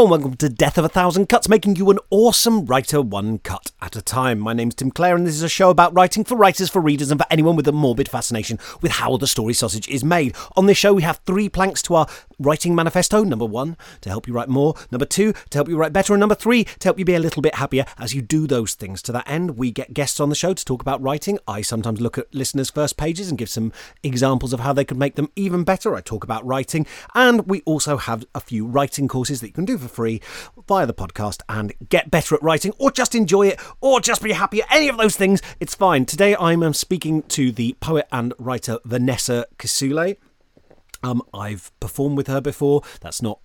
Hello and welcome to Death of a Thousand Cuts, making you an awesome writer one cut at a time. My name's Tim Clare and this is a show about writing for writers, for readers, and for anyone with a morbid fascination with how the story sausage is made. On this show, we have three planks to our writing manifesto. Number one, to help you write more. Number two, to help you write better. And number three, to help you be a little bit happier as you do those things. To that end, we get guests on the show to talk about writing. I sometimes look at listeners' first pages and give some examples of how they could make them even better. I talk about writing. And we also have a few writing courses that you can do for free via the podcast and get better at writing or just enjoy it or just be happy. Any of those things, it's fine. Today I'm um, speaking to the poet and writer Vanessa Kisuule. Um, I've performed with her before. That's not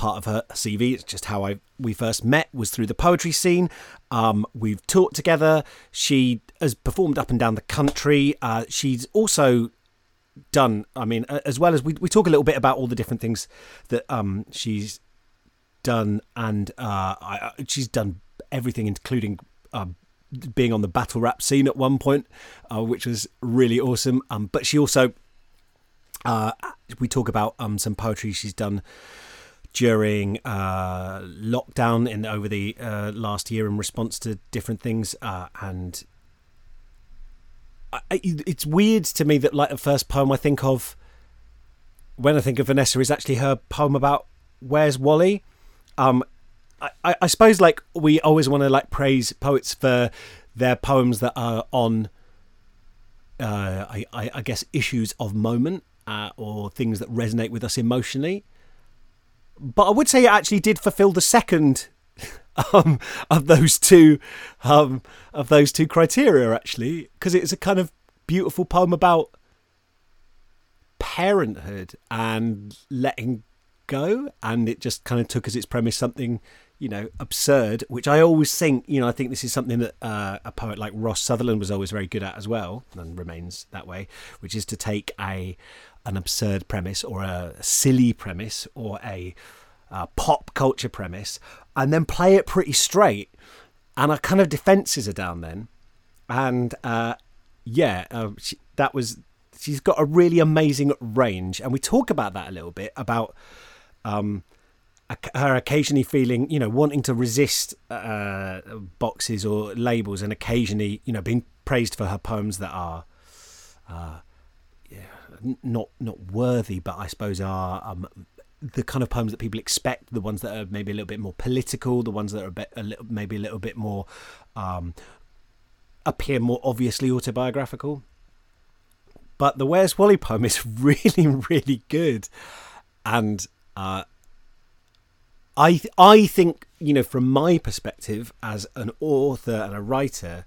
part of her CV. It's just how I we first met was through the poetry scene. Um, we've taught together. She has performed up and down the country. Uh, she's also done. I mean, as well as we we talk a little bit about all the different things that um, she's done, and uh, I, she's done everything, including. Um, being on the battle rap scene at one point, uh, which was really awesome. Um, but she also uh, we talk about um, some poetry she's done during uh, lockdown in over the uh, last year in response to different things, uh, and I, it's weird to me that like the first poem I think of when I think of Vanessa is actually her poem about where's Wally. Um, I, I suppose like we always want to like praise poets for their poems that are on uh, I, I, guess issues of moment uh, or things that resonate with us emotionally. But I would say it actually did fulfil the second um, of those two um, of those two criteria actually, because it's a kind of beautiful poem about parenthood and letting go, and it just kind of took as its premise something you know absurd, which I always think you know I think this is something that uh, a poet like Ross Sutherland was always very good at as well, and remains that way, which is to take a an absurd premise or a silly premise or a, a pop culture premise and then play it pretty straight. And our kind of defenses are down then. And uh, yeah, uh, she, that was. She's got a really amazing range, and we talk about that a little bit about um, her occasionally feeling, you know, wanting to resist uh, boxes or labels, and occasionally, you know, being praised for her poems that are uh, not not worthy, but I suppose are um, the kind of poems that people expect, the ones that are maybe a little bit more political, the ones that are a bit, a little, maybe a little bit more um, appear more obviously autobiographical. But the Where's Wally poem is really, really good, and uh, I I think you know from my perspective as an author and a writer,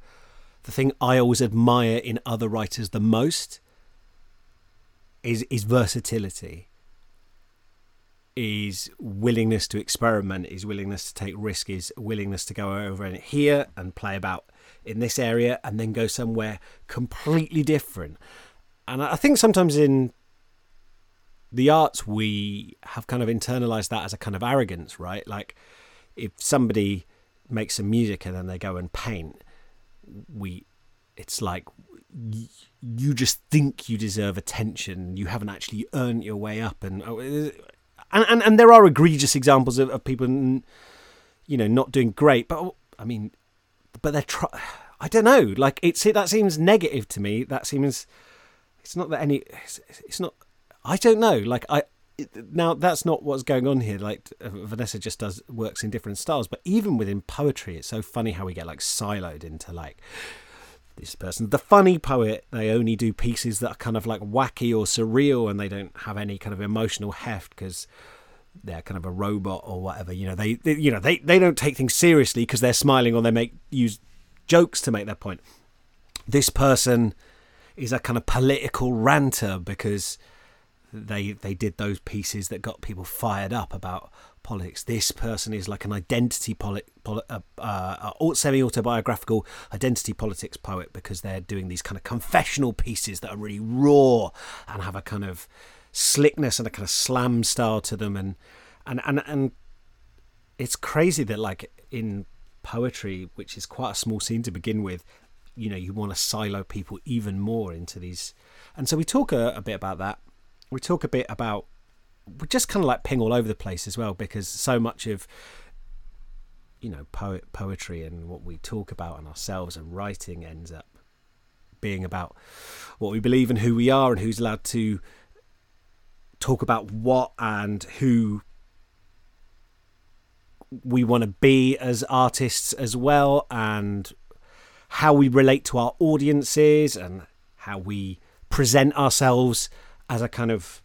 the thing I always admire in other writers the most is is versatility. Is willingness to experiment is willingness to take risk is willingness to go over and here and play about in this area and then go somewhere completely different. And i think sometimes in the arts we have kind of internalized that as a kind of arrogance right? Like if somebody makes some music and then they go and paint we it's like you just think you deserve attention. You haven't actually earned your way up, and oh, and and, and there are egregious examples of, of people, you know, not doing great. But I mean, but they're try. I don't know. Like it's that seems negative to me. That seems. It's not that any. It's, it's not. I don't know. Like I. Now that's not what's going on here. Like uh, Vanessa just does works in different styles, but even within poetry, it's so funny how we get like siloed into like this person. The funny poet, they only do pieces that are kind of like wacky or surreal and they don't have any kind of emotional heft because they're kind of a robot or whatever. You know, they, they you know, they, they don't take things seriously because they're smiling or they make use jokes to make their point. This person is a kind of political ranter because they they did those pieces that got people fired up about politics. This person is like an identity polit, poli- uh, uh, semi autobiographical identity politics poet because they're doing these kind of confessional pieces that are really raw and have a kind of slickness and a kind of slam style to them, and and and and it's crazy that like in poetry, which is quite a small scene to begin with, you know, you want to silo people even more into these, and so we talk a, a bit about that. We talk a bit about just kind of like ping all over the place as well because so much of you know poet poetry and what we talk about and ourselves and writing ends up being about what we believe and who we are and who's allowed to talk about what and who we want to be as artists as well and how we relate to our audiences and how we present ourselves as a kind of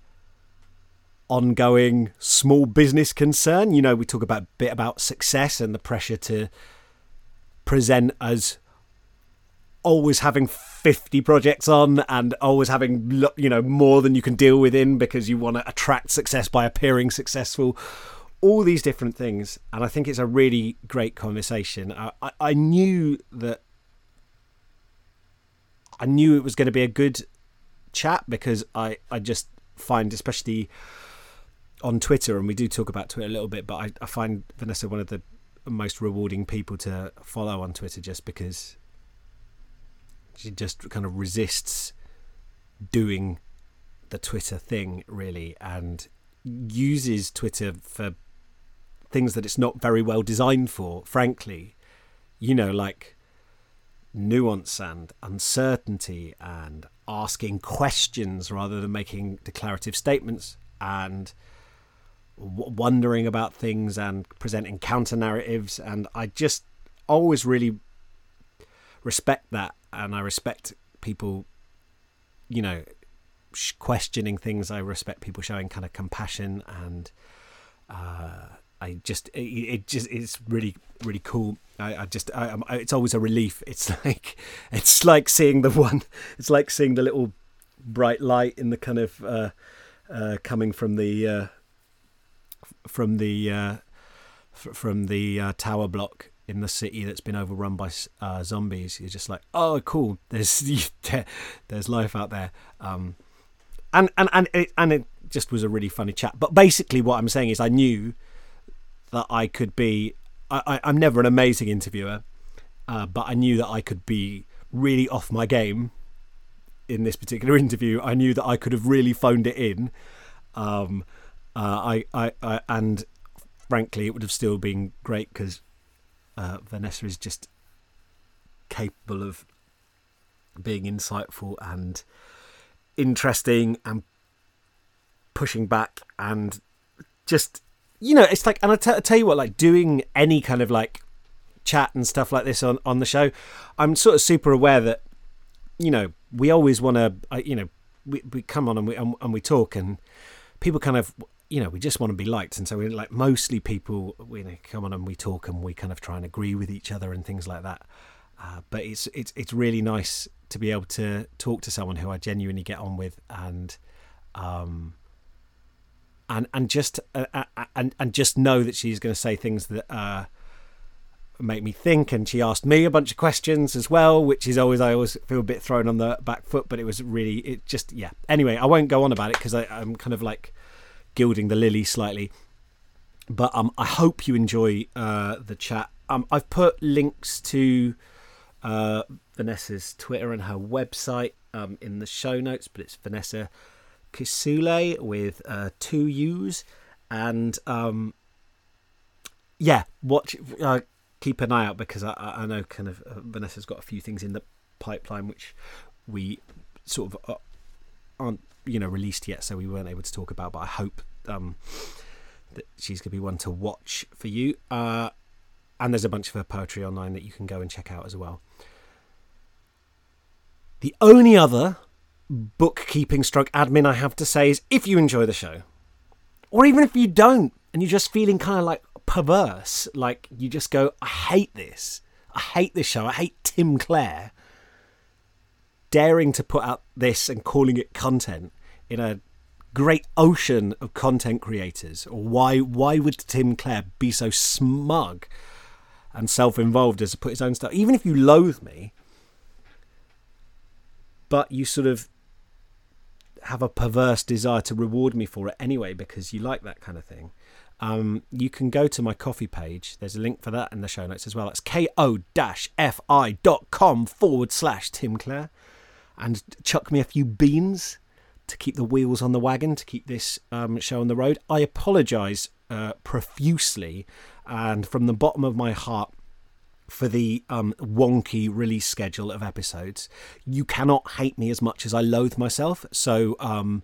ongoing small business concern. You know, we talk about bit about success and the pressure to present as always having 50 projects on and always having you know more than you can deal with in because you want to attract success by appearing successful all these different things and i think it's a really great conversation i, I, I knew that i knew it was going to be a good chat because i i just find especially on twitter and we do talk about twitter a little bit but i, I find vanessa one of the most rewarding people to follow on twitter just because she just kind of resists doing the Twitter thing really and uses Twitter for things that it's not very well designed for, frankly. You know, like nuance and uncertainty and asking questions rather than making declarative statements and wondering about things and presenting counter narratives. And I just always really respect that and I respect people, you know, questioning things. I respect people showing kind of compassion, and uh, I just it, it, just it's really really cool. I, I just I, I, it's always a relief. It's like it's like seeing the one. It's like seeing the little bright light in the kind of uh, uh, coming from the uh, from the uh, f- from the uh, tower block in the city that's been overrun by uh, zombies. You're just like, oh, cool. There's there's life out there. Um, and and and it, and it just was a really funny chat. But basically, what I'm saying is, I knew that I could be. I, I, am never an amazing interviewer, uh, but I knew that I could be really off my game in this particular interview. I knew that I could have really phoned it in. Um, I, I, I, and frankly, it would have still been great because uh, Vanessa is just capable of being insightful and interesting and pushing back and just you know it's like and I, t- I tell you what like doing any kind of like chat and stuff like this on on the show i'm sort of super aware that you know we always want to you know we, we come on and we and, and we talk and people kind of you know, we just want to be liked, and so we're like mostly people. We you know, come on and we talk, and we kind of try and agree with each other and things like that. Uh, but it's it's it's really nice to be able to talk to someone who I genuinely get on with, and um, and and just uh, uh, uh and and just know that she's going to say things that uh, make me think. And she asked me a bunch of questions as well, which is always I always feel a bit thrown on the back foot. But it was really it just yeah. Anyway, I won't go on about it because I'm kind of like gilding the lily slightly. But um, I hope you enjoy uh, the chat. Um, I've put links to uh, Vanessa's Twitter and her website um, in the show notes, but it's Vanessa Kisuule with uh, two U's. And um, yeah, watch. Uh, keep an eye out because I, I know kind of uh, Vanessa's got a few things in the pipeline which we sort of uh, aren't you know released yet, so we weren't able to talk about. But I hope um, that she's going to be one to watch for you. Uh, and there's a bunch of her poetry online that you can go and check out as well. The only other bookkeeping stroke admin I have to say is if you enjoy the show, or even if you don't, and you're just feeling kind of like perverse, like you just go, I hate this. I hate this show. I hate Tim Clare daring to put out this and calling it content in a great ocean of content creators or why why would Tim Clare be so smug and self-involved as to put his own stuff? Even if you loathe me but you sort of have a perverse desire to reward me for it anyway because you like that kind of thing. Um, you can go to my Ko-fi page. There's a link for that in the show notes as well. That's ko-fi.com forward slash tim clare and chuck me a few beans to keep the wheels on the wagon, to keep this um, show on the road. I apologise uh, profusely and from the bottom of my heart for the um, wonky release schedule of episodes. You cannot hate me as much as I loathe myself. So, um,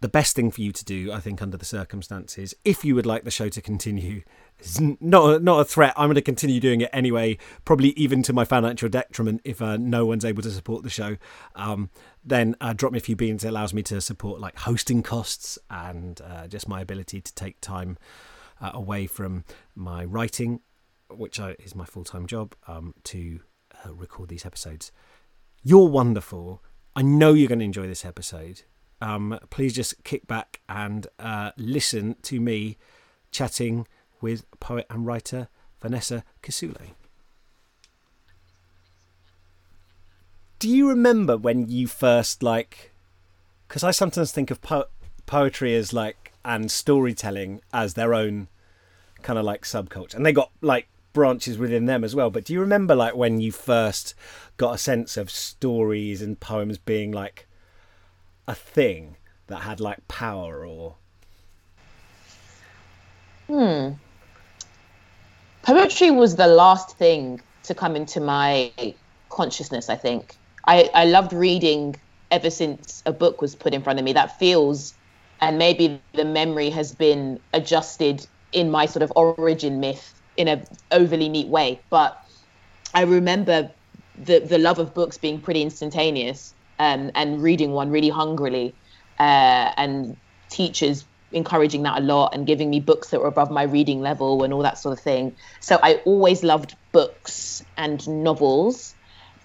the best thing for you to do, I think, under the circumstances, if you would like the show to continue, is not a, not a threat. I'm going to continue doing it anyway, probably even to my financial detriment if uh, no one's able to support the show. Um, then uh, drop me a few beans. It allows me to support like hosting costs and uh, just my ability to take time uh, away from my writing, which I, is my full time job, um, to uh, record these episodes. You're wonderful. I know you're going to enjoy this episode um, please just kick back and uh, listen to me chatting with poet and writer Vanessa Kisuule. Do you remember when you first like? Because I sometimes think of po- poetry as like and storytelling as their own kind of like subculture, and they got like branches within them as well. But do you remember like when you first got a sense of stories and poems being like a thing that had like power or hmm poetry was the last thing to come into my consciousness i think. I i loved reading ever since a book was put in front of me. That feels and maybe the memory has been adjusted in my sort of origin myth in a overly neat way. But i remember the the love of books being pretty instantaneous um, and reading one really hungrily, uh, and teachers encouraging that a lot and giving me books that were above my reading level and all that sort of thing. So I always loved books and novels.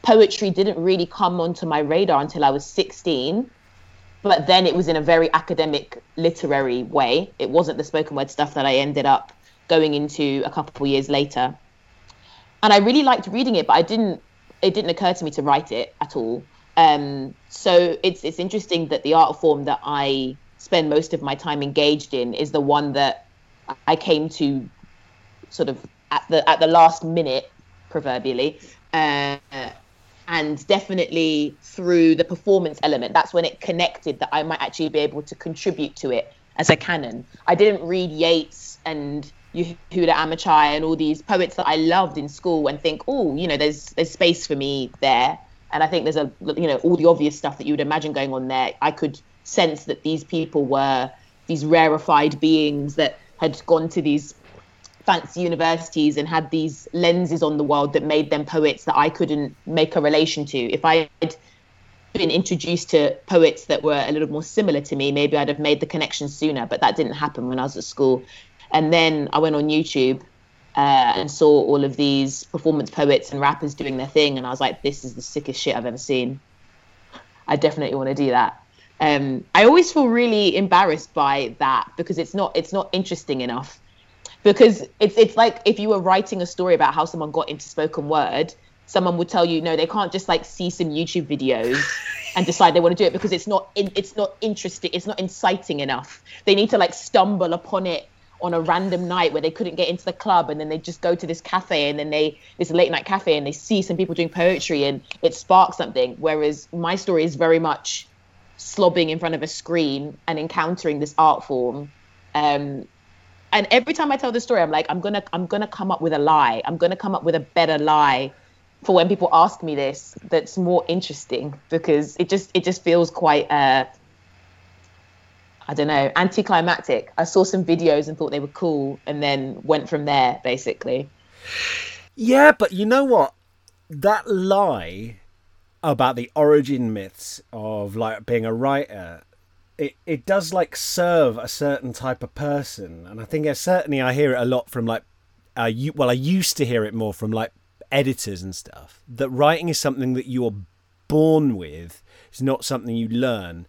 Poetry didn't really come onto my radar until I was 16, but then it was in a very academic, literary way. It wasn't the spoken word stuff that I ended up going into a couple of years later. And I really liked reading it, but I didn't. It didn't occur to me to write it at all. Um, so it's it's interesting that the art form that I spend most of my time engaged in is the one that I came to sort of at the at the last minute, proverbially, uh, and definitely through the performance element. That's when it connected that I might actually be able to contribute to it as a canon. I didn't read Yeats and Yehuda Amichai and all these poets that I loved in school and think, oh, you know, there's there's space for me there. And I think there's a, you know, all the obvious stuff that you would imagine going on there. I could sense that these people were these rarefied beings that had gone to these fancy universities and had these lenses on the world that made them poets that I couldn't make a relation to. If I had been introduced to poets that were a little more similar to me, maybe I'd have made the connection sooner, but that didn't happen when I was at school. And then I went on YouTube uh, and saw all of these performance poets and rappers doing their thing, and I was like, this is the sickest shit I've ever seen. I definitely want to do that. Um, I always feel really embarrassed by that because it's not it's not interesting enough. Because it's it's like if you were writing a story about how someone got into spoken word, someone would tell you no, they can't just like see some YouTube videos and decide they want to do it because it's not in, it's not interesting, it's not inciting enough. They need to like stumble upon it on a random night where they couldn't get into the club and then they just go to this cafe and then they this late night cafe and they see some people doing poetry and it sparks something whereas my story is very much slobbing in front of a screen and encountering this art form um, and every time i tell this story i'm like i'm gonna i'm gonna come up with a lie i'm gonna come up with a better lie for when people ask me this that's more interesting because it just it just feels quite uh, I don't know, anticlimactic. I saw some videos and thought they were cool and then went from there, basically. Yeah, but you know what? That lie about the origin myths of like being a writer it, it does like serve a certain type of person. And i think certainly i hear it a lot from like uh, well i used to hear it more from like editors and stuff that writing is something that you're born with. It's not something you learn.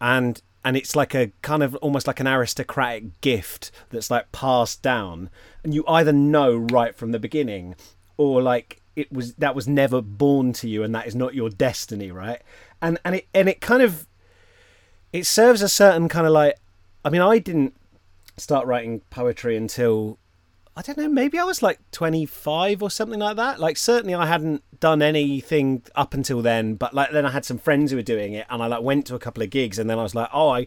And and it's like a kind of almost like an aristocratic gift that's like passed down. And you either know right from the beginning or like it was that was never born to you and that is not your destiny right and and it and it kind of it serves a certain kind of like i mean i didn't start writing poetry until I don't know, maybe I was like 25 or something like that. Like certainly I hadn't done anything up until then, but like then I had some friends who were doing it and I like went to a couple of gigs and then I was like, "Oh, I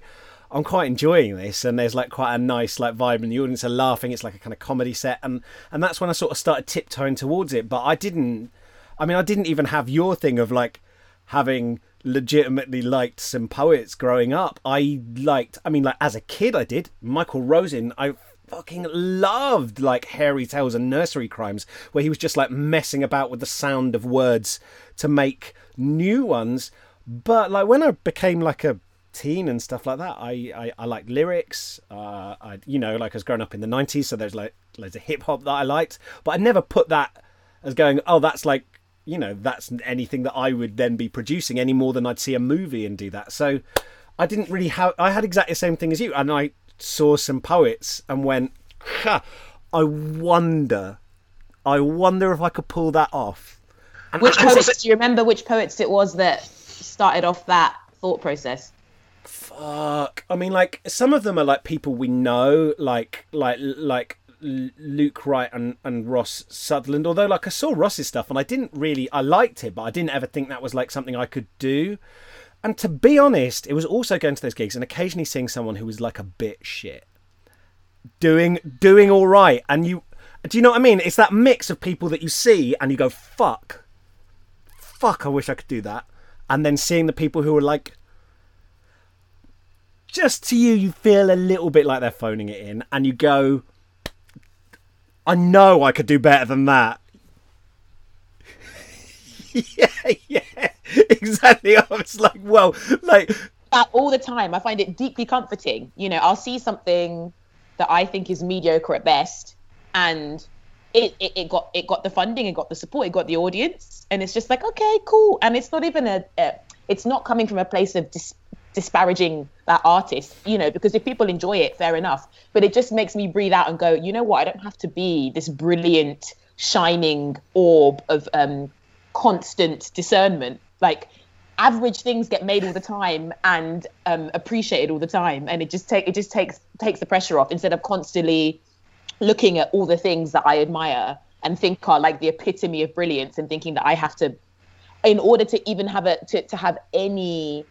I'm quite enjoying this and there's like quite a nice like vibe and the audience are laughing. It's like a kind of comedy set and and that's when I sort of started tiptoeing towards it, but I didn't I mean, I didn't even have your thing of like having legitimately liked some poets growing up. I liked, I mean, like as a kid, I did. Michael Rosen, I fucking loved like Hairy Tales and Nursery Crimes, where he was just like messing about with the sound of words to make new ones. But like when I became like a teen and stuff like that, I I, I like lyrics. Uh, I you know like I was growing up in the '90s, so there's like loads of hip hop that I liked, but I never put that as going, oh, that's like you know that's anything that I would then be producing any more than I'd see a movie and do that. So I didn't really have. I had exactly the same thing as you, and I saw some poets and went, I wonder, I wonder if I could pull that off. And which poets? Do you remember which poets it was that started off that thought process? Fuck. I mean, like some of them are like people we know, like like like Luke Wright and, and Ross Sutherland. Although, like, I saw Ross's stuff and I didn't really, I liked it, but I didn't ever think that was like something I could do. And to be honest, it was also going to those gigs and occasionally seeing someone who was like a bit shit, doing doing all right. And you, do you know what I mean? It's that mix of people that you see and you go, fuck, fuck, I wish I could do that. And then seeing the people who are like, just to you, you feel a little bit like they're phoning it in, and you go, I know I could do better than that. yeah, yeah, exactly. I was like, well, like all the time. I find it deeply comforting. You know, I'll see something that I think is mediocre at best, and it, it, it got it got the funding, it got the support, it got the audience, and it's just like okay, cool. And it's not even a, a it's not coming from a place of dis- disparaging that artist, you know, because if people enjoy it, fair enough. But it just makes me breathe out and go, you know what? I don't have to be this brilliant, shining orb of um, constant discernment. Like average things get made all the time and um, appreciated all the time, and it just take it just takes takes the pressure off instead of constantly looking at all the things that I admire and think are like the epitome of brilliance and thinking that I have to in order to even have a to, to have any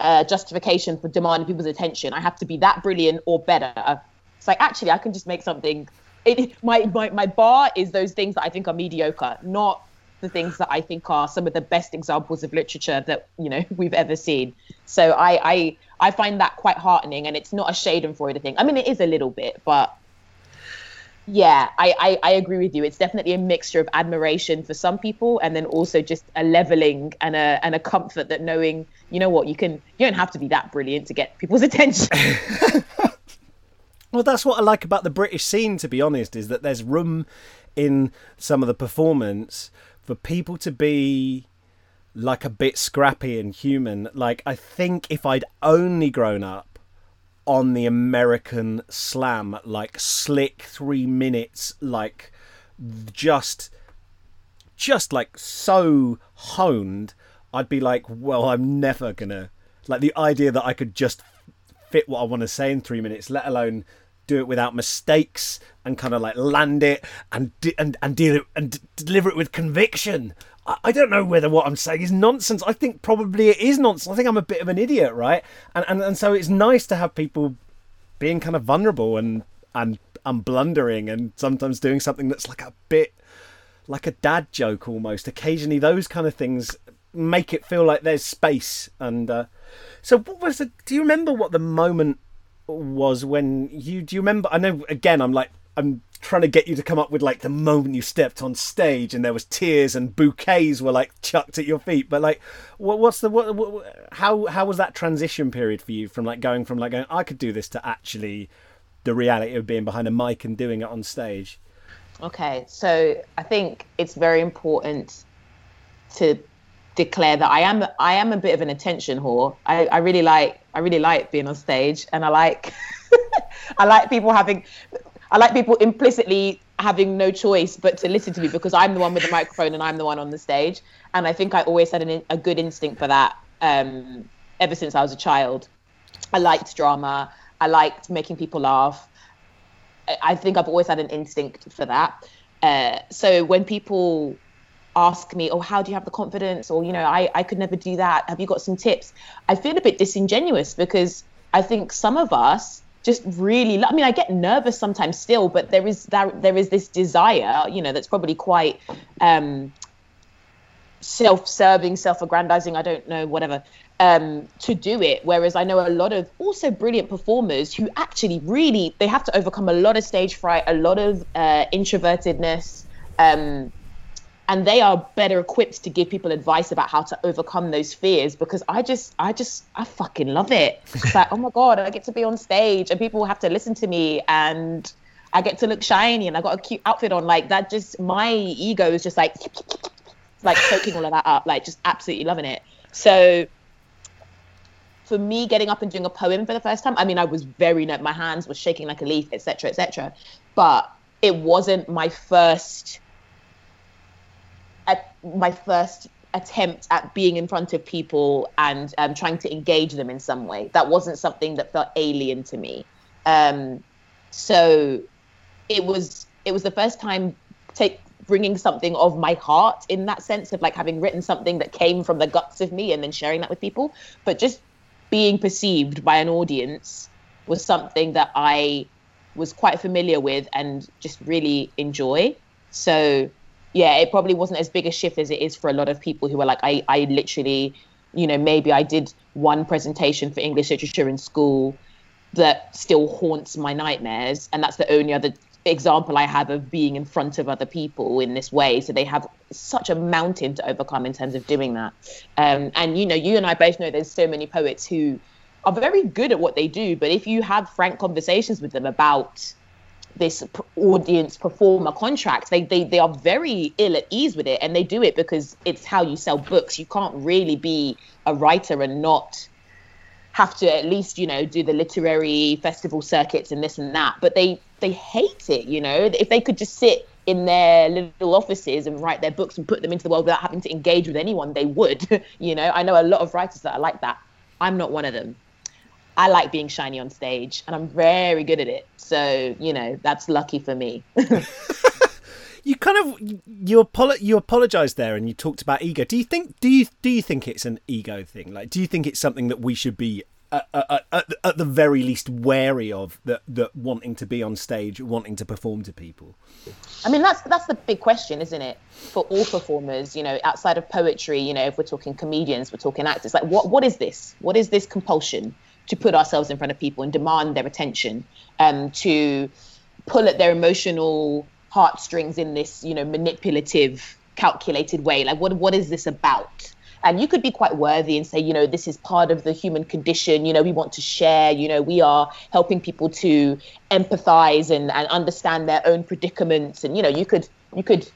uh, justification for demanding people's attention. I have to be that brilliant or better. It's like actually, I can just make something. It, my, my my bar is those things that I think are mediocre, not the things that I think are some of the best examples of literature that you know we've ever seen. So I I I find that quite heartening, and it's not a schadenfreude thing. I mean, it is a little bit, but yeah, I, I, I, agree with you. It's definitely a mixture of admiration for some people and then also just a leveling and a and a comfort that knowing, you know what, you can you don't have to be that brilliant to get people's attention. well, that's what I like about the British scene, to be honest, is that there's room in some of the performance for people to be like a bit scrappy and human. Like I think if I'd only grown up on the American slam, like slick three minutes, like just just like so honed, I'd be like, well, I'm never gonna like the idea that I could just fit what I want to say in three minutes, let alone do it without mistakes and kind of like land it and and and deal it and d- deliver it with conviction. I don't know whether what I'm saying is nonsense. I think probably it is nonsense. I think I'm a bit of an idiot, right? And and, and so it's nice to have people being kind of vulnerable and and and blundering and sometimes doing something that's like a bit like a dad joke almost. Occasionally, those kind of things make it feel like there's space. And uh, so, what was the? Do you remember what the moment was when you? Do you remember? I know. Again, I'm like I'm trying to get you to come up with like the moment you stepped on stage and there was tears and bouquets were like chucked at your feet. But like what, what's the what, what, how how was that transition period for you from like going from like going I could do this to actually the reality of being behind a mic and doing it on stage? Okay so I think it's very important to declare that I am I am a bit of an attention whore. I, I really like I really like being on stage and I like I like people having I like people implicitly having no choice but to listen to me because I'm the one with the microphone and I'm the one on the stage. And I think I always had an, a good instinct for that um, ever since I was a child. I liked drama. I liked making people laugh. I think I've always had an instinct for that. Uh, so when people ask me, oh, how do you have the confidence? Or, you know, I, I could never do that. Have you got some tips? I feel a bit disingenuous because I think some of us just really, I mean, I get nervous sometimes still, but there is that, there is this desire, you know, that's probably quite um, self-serving, self-aggrandizing, I don't know, whatever, um, to do it. Whereas I know a lot of also brilliant performers who actually really, they have to overcome a lot of stage fright, a lot of uh, introvertedness, um, and they are better equipped to give people advice about how to overcome those fears because I just I just I fucking love it. It's like, oh my god, I get to be on stage and people have to listen to me and I get to look shiny and I got a cute outfit on. Like that just my ego is just like like soaking all of that up, like just absolutely loving it. So for me getting up and doing a poem for the first time, I mean I was very my hands were shaking like a leaf, etc. etc. But it wasn't my first my first attempt at being in front of people and um, trying to engage them in some way. That wasn't something that felt alien to me. Um, so it was it was the first time take bringing something of my heart in that sense of like having written something that came from the guts of me and then sharing that with people. But just being perceived by an audience was something that I was quite familiar with and just really enjoy. So yeah, it probably wasn't as big a shift as it is for a lot of people who are like, I, I literally, you know, maybe I did one presentation for English literature in school that still haunts my nightmares. And that's the only other example I have of being in front of other people in this way. So they have such a mountain to overcome in terms of doing that. Um, and, you know, you and I both know there's so many poets who are very good at what they do. But if you have frank conversations with them about, this audience performer contract they, they they are very ill at ease with it and they do it because it's how you sell books. You can't really be a writer and not have to at least you know do the literary festival circuits and this and that. But they they hate it you know. If they could just sit in their little offices and write their books and put them into the world without having to engage with anyone they would you know. I know a lot of writers that are like that. I'm not one of them I like being shiny on stage and I'm very good at it. So, you know, that's lucky for me. you kind of you apolo- you apologized there and you talked about ego. Do you think do you do you think it's an ego thing? Like do you think it's something that we should be at, at, at, at the very least wary of that that wanting to be on stage, wanting to perform to people? I mean, that's that's the big question, isn't it? For all performers, you know, outside of poetry, you know, if we're talking comedians, we're talking actors, like what what is this? What is this compulsion? To put ourselves in front of people and demand their attention, um, to pull at their emotional heartstrings in this, you know, manipulative, calculated way. Like, what what is this about? And you could be quite worthy and say, you know, this is part of the human condition. You know, we want to share. You know, we are helping people to empathize and, and understand their own predicaments. And you know, you could you could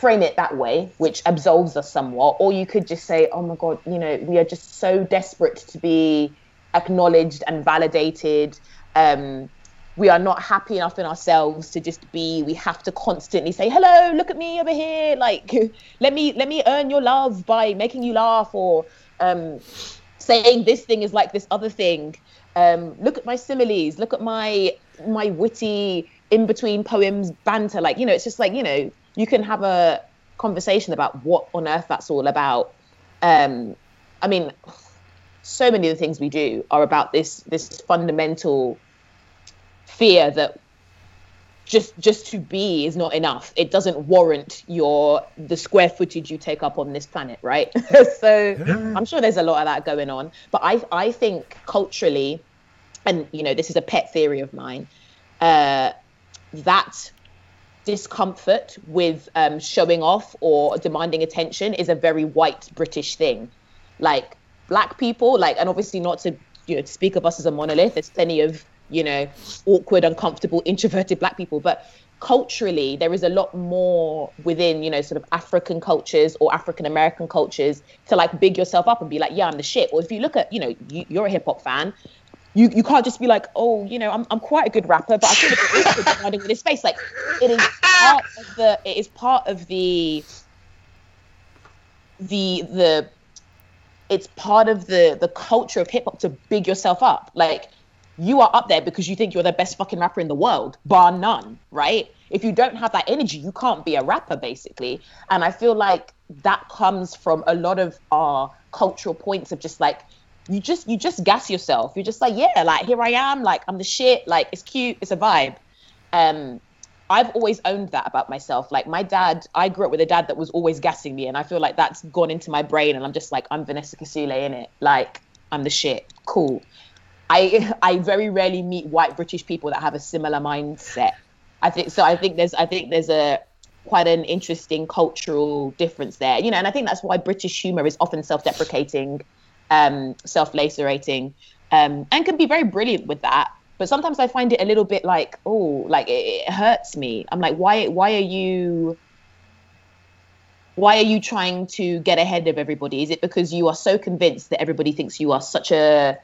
frame it that way, which absolves us somewhat, or you could just say, oh my God, you know, we are just so desperate to be acknowledged and validated. Um, we are not happy enough in ourselves to just be we have to constantly say hello look at me over here. Like let me let me earn your love by making you laugh or um, saying this thing is like this other thing. Um, look at my similes. Look at my my witty in between poems banter. Like you know it's just like you know you can have a conversation about what on earth that's all about. Um, i mean so many of the things we do are about this this fundamental fear that just just to be is not enough. It doesn't warrant your the square footage you take up on this planet right? So i'm sure there's a lot of that going on. But i i think culturally and you know this is a pet theory of mine uh, that discomfort with um, showing off or demanding attention is a very white british thing. Like black people, like, and obviously not to you know to speak of us as a monolith. There's plenty of you know awkward, uncomfortable, introverted black people, but culturally there is a lot more within you know sort of african cultures or african american cultures to like big yourself up and be like yeah i'm the shit or if you look at you know you, you're a hip-hop fan you, you can't just be like, oh, you know, I'm, I'm quite a good rapper, but I feel bit awkward in his face. Like, it is part of the, it is part of the, the, the it's part of the the culture of hip hop to big yourself up. Like you are up there because you think you're the best fucking rapper in the world, bar none, right? If you don't have that energy, you can't be a rapper, basically. And I feel like that comes from a lot of our cultural points of just like you just you just gas yourself. You're just like, yeah, like here I am, like I'm the shit, like it's cute, it's a vibe. Um, I've always owned that about myself. Like my dad, I grew up with a dad that was always gassing me, and I feel like that's gone into my brain, and I'm just like, I'm Vanessa Kisuule in it. Like I'm the shit. Cool. I I very rarely meet white British people that have a similar mindset. I think so. I think there's I think there's a quite an interesting cultural difference there. You know, and I think that's why British humor is often self-deprecating, um, self-lacerating, um, and can be very brilliant with that. But sometimes I find it a little bit like, oh, like it, it hurts me. I'm like, why? Why are you? Why are you trying to get ahead of everybody? Is it because you are so convinced that everybody thinks you are such a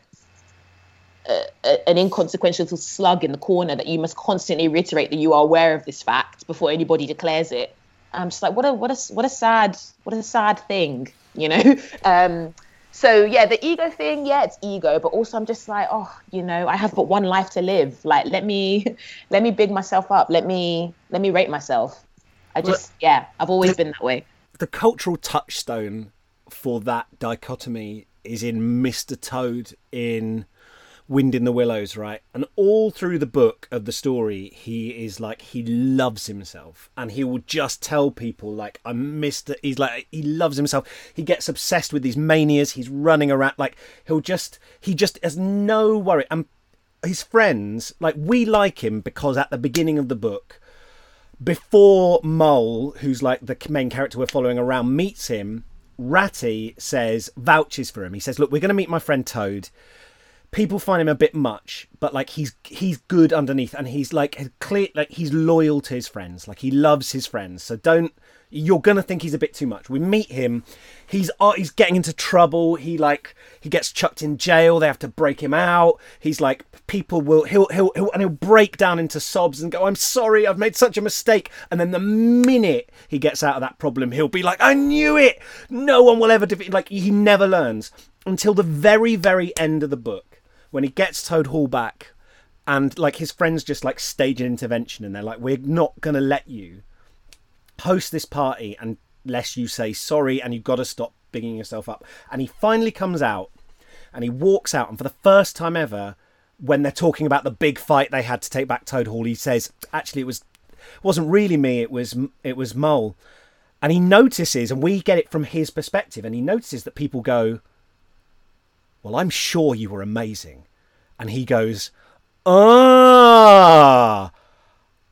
a, an inconsequential slug in the corner that you must constantly reiterate that you are aware of this fact before anybody declares it. I'm just like, what a what a what a sad what a sad thing, you know. Um, so yeah, the ego thing, yeah, it's ego, but also I'm just like, oh, you know, I have but one life to live. Like, let me let me big myself up. Let me let me rate myself. I just well, yeah, I've always the, been that way. The cultural touchstone for that dichotomy is in Mr. Toad in Wind in the Willows, right? And all through the book of the story, he is like he loves himself, and he will just tell people like I'm Mister. He's like he loves himself. He gets obsessed with these manias. He's running around like he'll just he just has no worry. And his friends like we like him because at the beginning of the book, before Mole, who's like the main character we're following around, meets him. Ratty says vouches for him. He says, "Look, we're going to meet my friend Toad." People find him a bit much, but like he's he's good underneath, and he's like clear, like he's loyal to his friends, like he loves his friends. So don't you're gonna think he's a bit too much. We meet him, he's uh, he's getting into trouble. He like he gets chucked in jail. They have to break him out. He's like people will he'll he'll, he'll and he'll break down into sobs and go, "I'm sorry, I've made such a mistake." And then the minute he gets out of that problem, he'll be like, "I knew it. No one will ever defeat." Like he never learns until the very very end of the book when he gets Toad Hall back, and like his friends just like stage an intervention, and they're like, "We're not gonna let you host this party unless you say sorry, and you've got to stop bigging yourself up." And he finally comes out, and he walks out, and for the first time ever, when they're talking about the big fight they had to take back Toad Hall, he says, "Actually, it was wasn't really me. It was it was Mole." And he notices, and we get it from his perspective, and he notices that people go, well, I'm sure you were amazing. And he goes, Ah,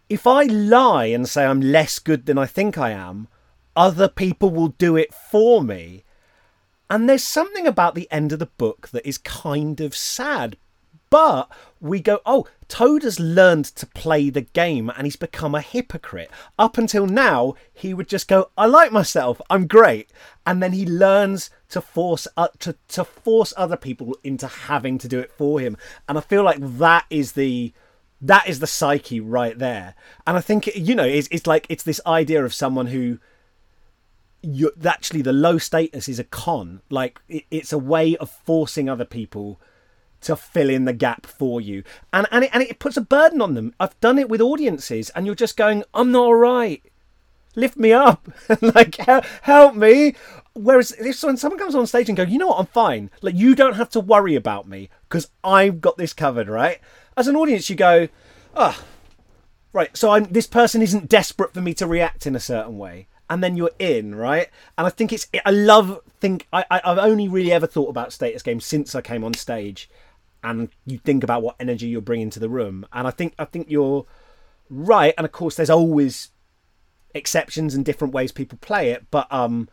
if I lie and say I'm less good than I think I am, other people will do it for me. And there's something about the end of the book that is kind of sad but we go, oh, Toad has learned to play the game and he's become a hypocrite. Up until now, he would just go, I like myself, I'm great. And then he learns to force uh, to, to force other people into having to do it for him. And I feel like that is the that is the psyche right there. And I think you know, it's, it's like it's this idea of someone who you actually the low status is a con. Like it, it's a way of forcing other people to fill in the gap for you. And and it, and it puts a burden on them. I've done it with audiences, and you're just going, I'm not all right. Lift me up, like help me. Whereas if when someone comes on stage and go, you know what, I'm fine. Like you don't have to worry about me because I've got this covered, right? As an audience, you go, ah, oh, right. So I'm this person isn't desperate for me to react in a certain way and then you're in, right? And I think it's I love think I, I have only really ever thought about status games since I came on stage, and you think about what energy you're bringing to the room. And I think I think you're right. And of course, there's always exceptions and different ways people play it, but um,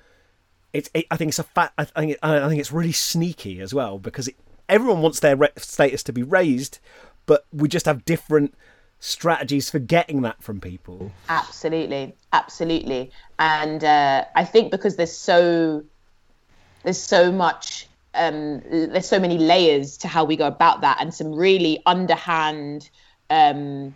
it's it, I think it's a fat. I think it, I think it's really sneaky as well because it, everyone wants their re- status to be raised, but we just have different strategies for getting that from people. Absolutely, absolutely, and uh, I think because there's so there's so much um, there's so many layers to how we go about that and some really underhand um,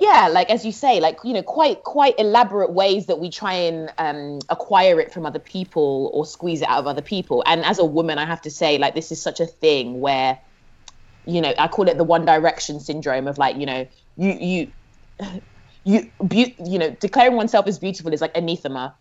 yeah like as you say like you know quite quite elaborate ways that we try and um, acquire it from other people or squeeze it out of other people and as a woman i have to say like this is such a thing where you know, I call it the One Direction syndrome of like, you know, you you you be, you know, declaring oneself as beautiful is like anathema.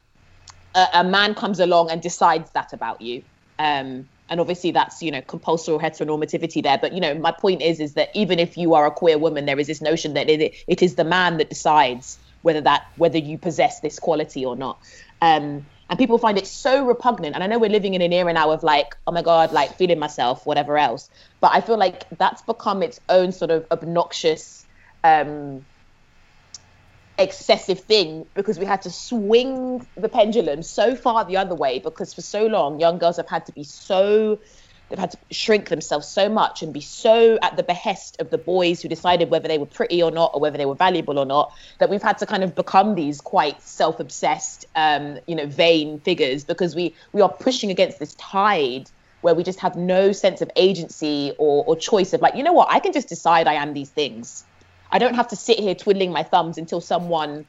A, a man comes along and decides that about you. Um, and obviously that's you know compulsory heteronormativity there. But you know my point is is that even if you are a queer woman there is this notion that it, it is the man that decides whether that whether you possess this quality or not. Um, and people find it so repugnant. And i know we're living in an era now of like oh my god like feeling myself whatever else. But i feel like that's become its own sort of obnoxious um, excessive thing because we had to swing the pendulum so far the other way because for so long young girls have had to be so they've had to shrink themselves so much and be so at the behest of the boys who decided whether they were pretty or not or whether they were valuable or not that we've had to kind of become these quite self-obsessed um, you know vain figures because we we are pushing against this tide where we just have no sense of agency or, or choice of like you know what? I can just decide i am these things I don't have to sit here twiddling my thumbs until someone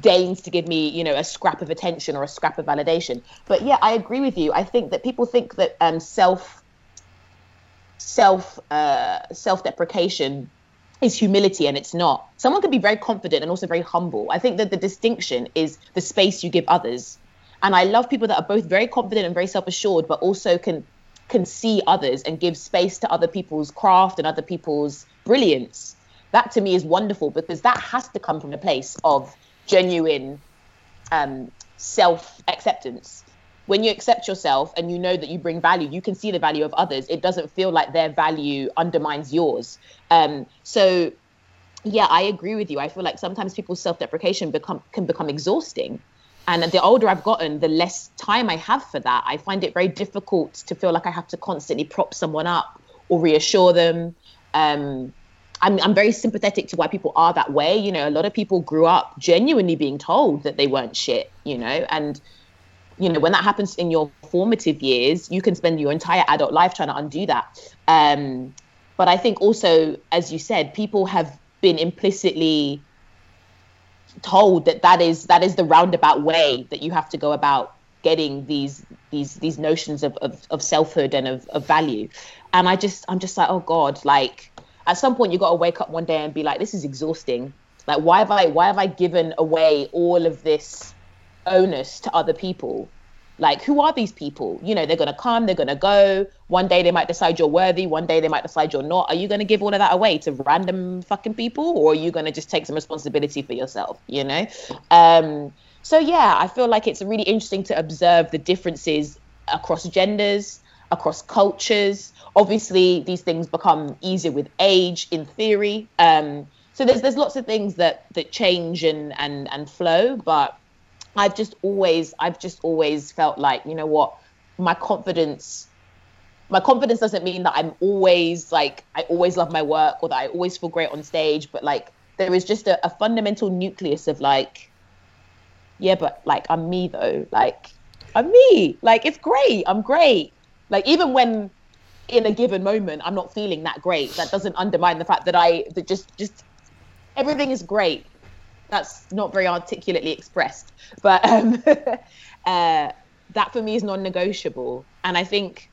deigns to give me, you know, a scrap of attention or a scrap of validation. But yeah, I agree with you. I think that people think that um, self self uh, self deprecation is humility and it's not. Someone can be very confident and also very humble. I think that the distinction is the space you give others. And I love people that are both very confident and very self-assured, but also can can see others and give space to other people's craft and other people's brilliance that to me is wonderful because that has to come from a place of genuine um, self acceptance. When you accept yourself and you know that you bring value, you can see the value of others. It doesn't feel like their value undermines yours. Um, so, yeah, I agree with you. I feel like sometimes people's self deprecation become can become exhausting. And the older I've gotten, the less time I have for that. I find it very difficult to feel like I have to constantly prop someone up or reassure them. Um, I'm, I'm very sympathetic to why people are that way. You know, a lot of people grew up genuinely being told that they weren't shit, you know, and, you know, when that happens in your formative years, you can spend your entire adult life trying to undo that. Um, but I think also, as you said, people have been implicitly told that that is that is the roundabout way that you have to go about getting these these these notions of, of, of selfhood and of, of value and i just i'm just like oh god like at some point you got to wake up one day and be like this is exhausting. Like why have i why have i given away all of this onus to other people? Like who are these people? You know they're to come they're to go. One day they might decide you're worthy one day they might decide you're not. Are you to give all of that away to random fucking people or are you to just take some responsibility for yourself you know? Um so yeah i feel like it's really interesting to observe the differences across genders across cultures obviously these things become easier with age in theory. Um, so there's there's lots of things that that change and and and flow but i've just always i've just always felt like you know what? My confidence my confidence doesn't mean that i'm always like i always love my work or that i always feel great on stage but like there is just a, a fundamental nucleus of like yeah but like i'm me though. Like i'm me. Like it's great. I'm great. Like even when in a given moment I'm not feeling that great, that doesn't undermine the fact that I that just just everything is great. That's not very articulately expressed, but um, uh, that for me is non-negotiable. And I think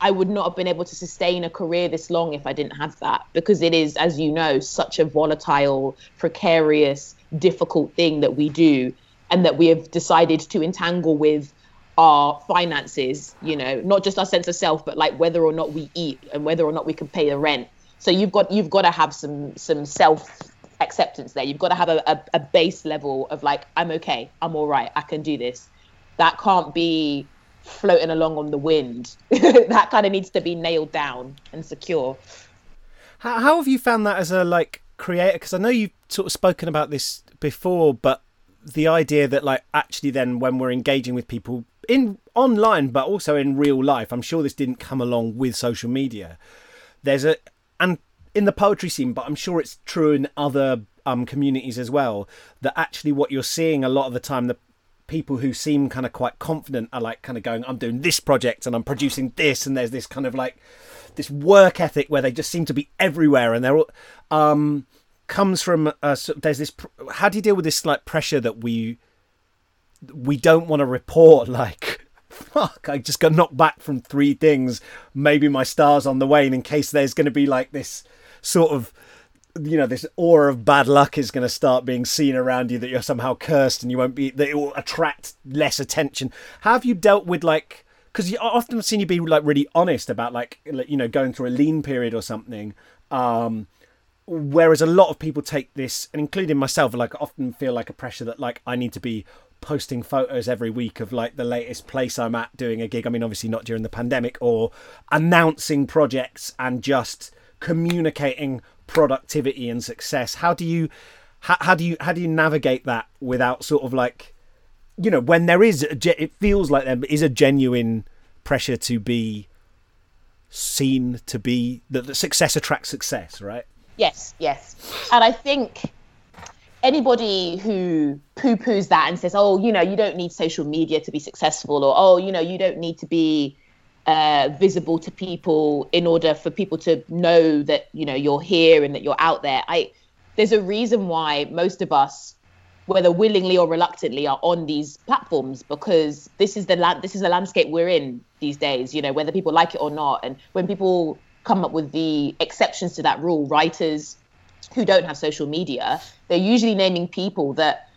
I would not have been able to sustain a career this long if I didn't have that, because it is, as you know, such a volatile, precarious, difficult thing that we do, and that we have decided to entangle with our finances, you know, not just our sense of self, but like whether or not we eat and whether or not we can pay the rent. So you've got you've got to have some some self acceptance there. You've got to have a, a, a base level of like, I'm okay, I'm all right, I can do this. That can't be floating along on the wind. that kind of needs to be nailed down and secure. How, how have you found that as a like creator? Because I know you've sort of spoken about this before, but the idea that like actually then when we're engaging with people in online but also in real life i'm sure this didn't come along with social media. There's a and in the poetry scene but i'm sure it's true in other um, communities as well that actually what you're seeing a lot of the time the people who seem kind of quite confident are like kind of going i'm doing this project and i'm producing this and there's this kind of like this work ethic where they just seem to be everywhere and they're all um comes from uh, there's this how do you deal with this like pressure that we we don't want to report like fuck, I just got knocked back from three things. Maybe my star's on the wane in case there's going to be like this sort of you know this aura of bad luck is going to start being seen around you that you're somehow cursed and you won't be that it will attract less attention have you dealt with like because you often seen you be like really honest about like you know going through a lean period or something um whereas a lot of people take this and including myself like often feel like a pressure that like i need to be posting photos every week of like the latest place i'm at doing a gig. I mean obviously not during the pandemic or announcing projects and just communicating productivity and success. How do you how, how do you how do you navigate that without sort of like you know when there is a, it feels like there is a genuine pressure to be seen to be that success attracts success right? Yes yes. And i think anybody who poo poos that and says, oh, you know, you don't need social media to be successful, or oh, you know, you don't need to be uh, visible to people in order for people to know that you know you're here and that you're out there. I there's a reason why most of us, whether willingly or reluctantly, are on these platforms because this is the land this is the landscape we're in these days. You know, whether people like it or not, and when people come up with the exceptions to that rule, writers who don't have social media, they're usually naming people that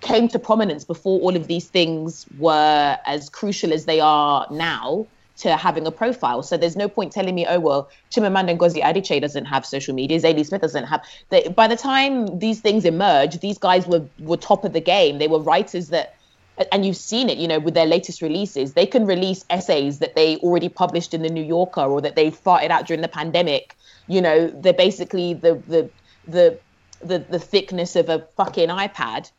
came to prominence before all of these things were as crucial as they are now to having a profile. So there's no point telling me, oh well, Chimamanda Ngozi Adichie doesn't have social media, Zadie Smith doesn't have. They, by the time these things emerged, these guys were were top of the game. They were writers that, and you've seen it, you know, with their latest releases. They can release essays that they already published in the New Yorker or that they farted out during the pandemic. You know, they're basically the the the the, the thickness of a fucking iPad.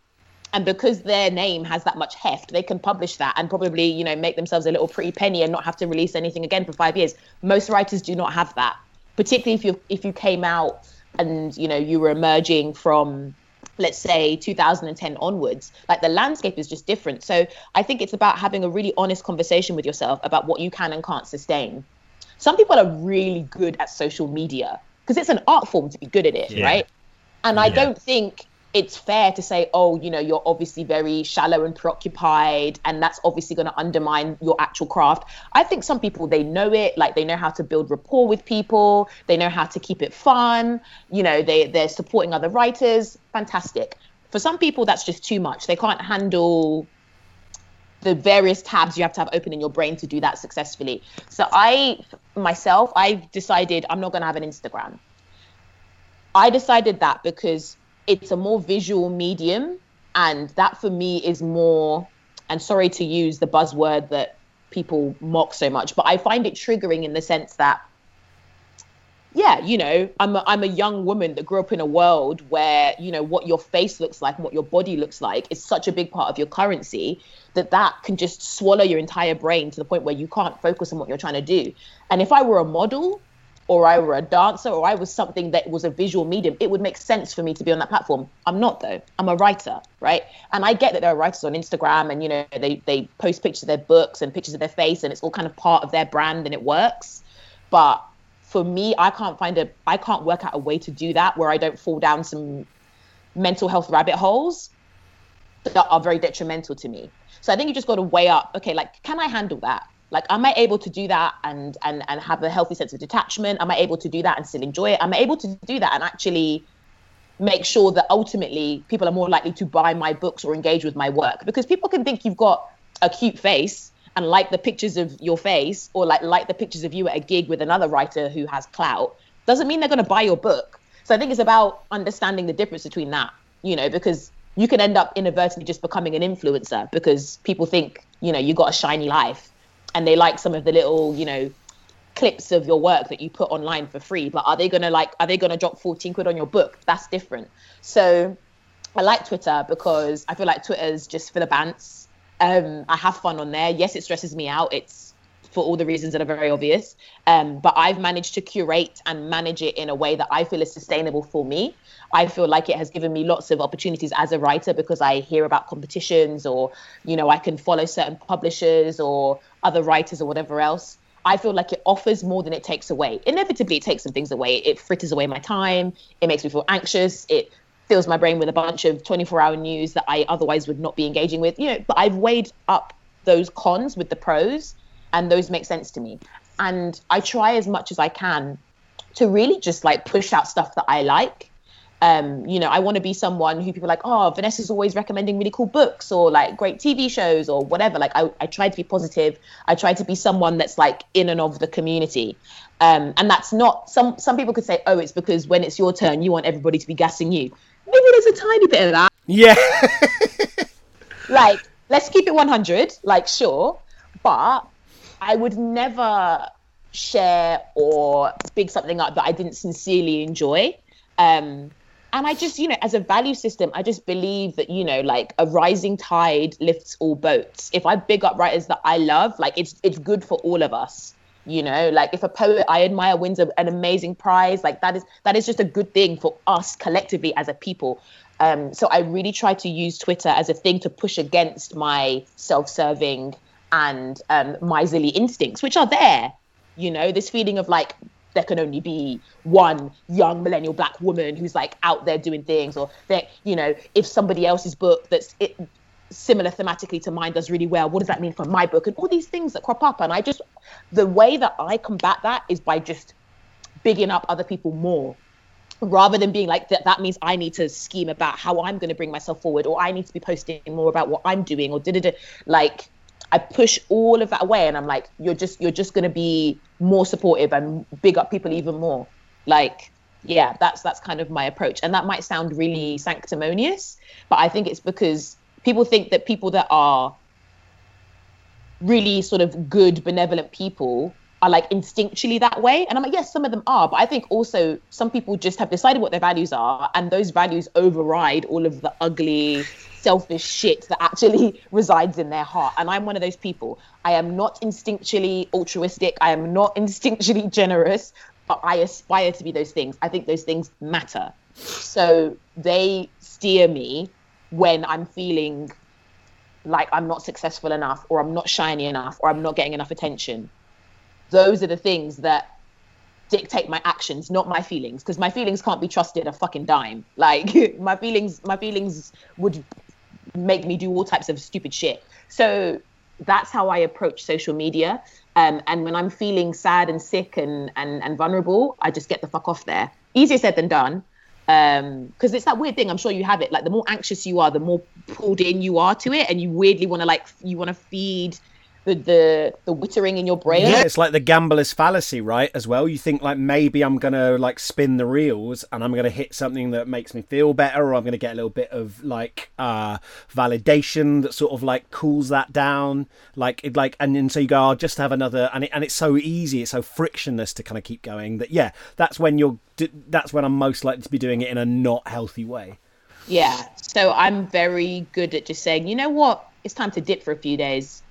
And because their name has that much heft they can publish that and probably you know make themselves a little pretty penny and not have to release anything again for five years. Most writers do not have that particularly if you if you came out and you know you were emerging from let's say 2010 onwards. Like the landscape is just different. So i think it's about having a really honest conversation with yourself about what you can and can't sustain. Some people are really good at social media because it's an art form to be good at it yeah. right and i don't think it's fair to say, oh, you know, you're obviously very shallow and preoccupied, and that's obviously going to undermine your actual craft. I think some people they know it, like they know how to build rapport with people, they know how to keep it fun, you know, they they're supporting other writers. Fantastic. For some people, that's just too much. They can't handle the various tabs you have to have open in your brain to do that successfully. So I myself, I've decided I'm not going to have an Instagram. I decided that because it's a more visual medium and that for me is more and sorry to use the buzzword that people mock so much but i find it triggering in the sense that yeah you know i'm a, I'm a young woman that grew up in a world where you know what your face looks like and what your body looks like is such a big part of your currency that that can just swallow your entire brain to the point where you can't focus on what you're trying to do and if i were a model or I were a dancer or I was something that was a visual medium, it would make sense for me to be on that platform. I'm not though. I'm a writer, right? And I get that there are writers on Instagram and you know they they post pictures of their books and pictures of their face and it's all kind of part of their brand and it works. But for me, I can't find a I can't work out a way to do that where I don't fall down some mental health rabbit holes that are very detrimental to me. So I think you just got to weigh up, okay, like can I handle that? like am i able to do that and and and have a healthy sense of detachment am i able to do that and still enjoy it am i able to do that and actually make sure that ultimately people are more likely to buy my books or engage with my work because people can think you've got a cute face and like the pictures of your face or like like the pictures of you at a gig with another writer who has clout doesn't mean they're going to buy your book so i think it's about understanding the difference between that you know because you can end up inadvertently just becoming an influencer because people think you know you got a shiny life and they like some of the little, you know, clips of your work that you put online for free. But are they gonna like are they gonna drop 14 quid on your book? That's different. So I like Twitter because I feel like Twitter's just for the bants. Um, I have fun on there. Yes, it stresses me out. It's for all the reasons that are very obvious. Um, but I've managed to curate and manage it in a way that I feel is sustainable for me. I feel like it has given me lots of opportunities as a writer because I hear about competitions or, you know, I can follow certain publishers or other writers or whatever else. I feel like it offers more than it takes away. Inevitably, it takes some things away. It fritters away my time. It makes me feel anxious. It fills my brain with a bunch of 24 hour news that I otherwise would not be engaging with. You know, but I've weighed up those cons with the pros, and those make sense to me. And I try as much as I can to really just like push out stuff that I like. Um, you know, I want to be someone who people like, oh, Vanessa's always recommending really cool books or like great TV shows or whatever. Like, I, I try to be positive. I try to be someone that's like in and of the community. Um, and that's not some some people could say, oh, it's because when it's your turn, you want everybody to be gassing you. Maybe there's a tiny bit of that. Yeah. like, let's keep it 100. Like, sure, but I would never share or big something up that I didn't sincerely enjoy. Um, and I just, you know, as a value system, I just believe that, you know, like a rising tide lifts all boats. If I big up writers that I love, like it's it's good for all of us you know like if a poet i admire wins a, an amazing prize like that is that is just a good thing for us collectively as a people. Um, so i really try to use twitter as a thing to push against my self-serving and um, miserly instincts which are there. You know this feeling of like there can only be one young millennial black woman who's like out there doing things or that you know if somebody else's book that's it, similar thematically to mine does really well what does that mean for my book and all these things that crop up and i just the way that i combat that is by just bigging up other people more rather than being like that that means i need to scheme about how i'm going to bring myself forward or i need to be posting more about what i'm doing or did it like i push all of that away and i'm like you're just you're just going to be more supportive and big up people even more. Like yeah that's that's kind of my approach and that might sound really sanctimonious but i think it's because people think that people that are really sort of good, benevolent people are like instinctually that way. And I'm like, yes, some of them are, but I think also some people just have decided what their values are, and those values override all of the ugly, selfish shit that actually resides in their heart. And I'm one of those people. I am not instinctually altruistic, I am not instinctually generous, but I aspire to be those things. I think those things matter. So they steer me when I'm feeling like I'm not successful enough or I'm not shiny enough or I'm not getting enough attention. Those are the things that dictate my actions, not my feelings, because my feelings can't be trusted a fucking dime. Like my feelings, my feelings would make me do all types of stupid shit. So that's how I approach social media. Um, and when I'm feeling sad and sick and, and, and vulnerable, I just get the fuck off there. Easier said than done um because it's that weird thing i'm sure you have it like the more anxious you are the more pulled in you are to it and you weirdly want to like you want to feed the the the wittering in your brain. Yeah, it's like the gambler's fallacy, right? As well, you think like maybe I'm gonna like spin the reels and I'm gonna hit something that makes me feel better, or I'm gonna get a little bit of like uh validation that sort of like cools that down, like it like and then so you go, I'll just have another, and it and it's so easy, it's so frictionless to kind of keep going that yeah, that's when you're that's when I'm most likely to be doing it in a not healthy way. Yeah, so I'm very good at just saying, you know what, it's time to dip for a few days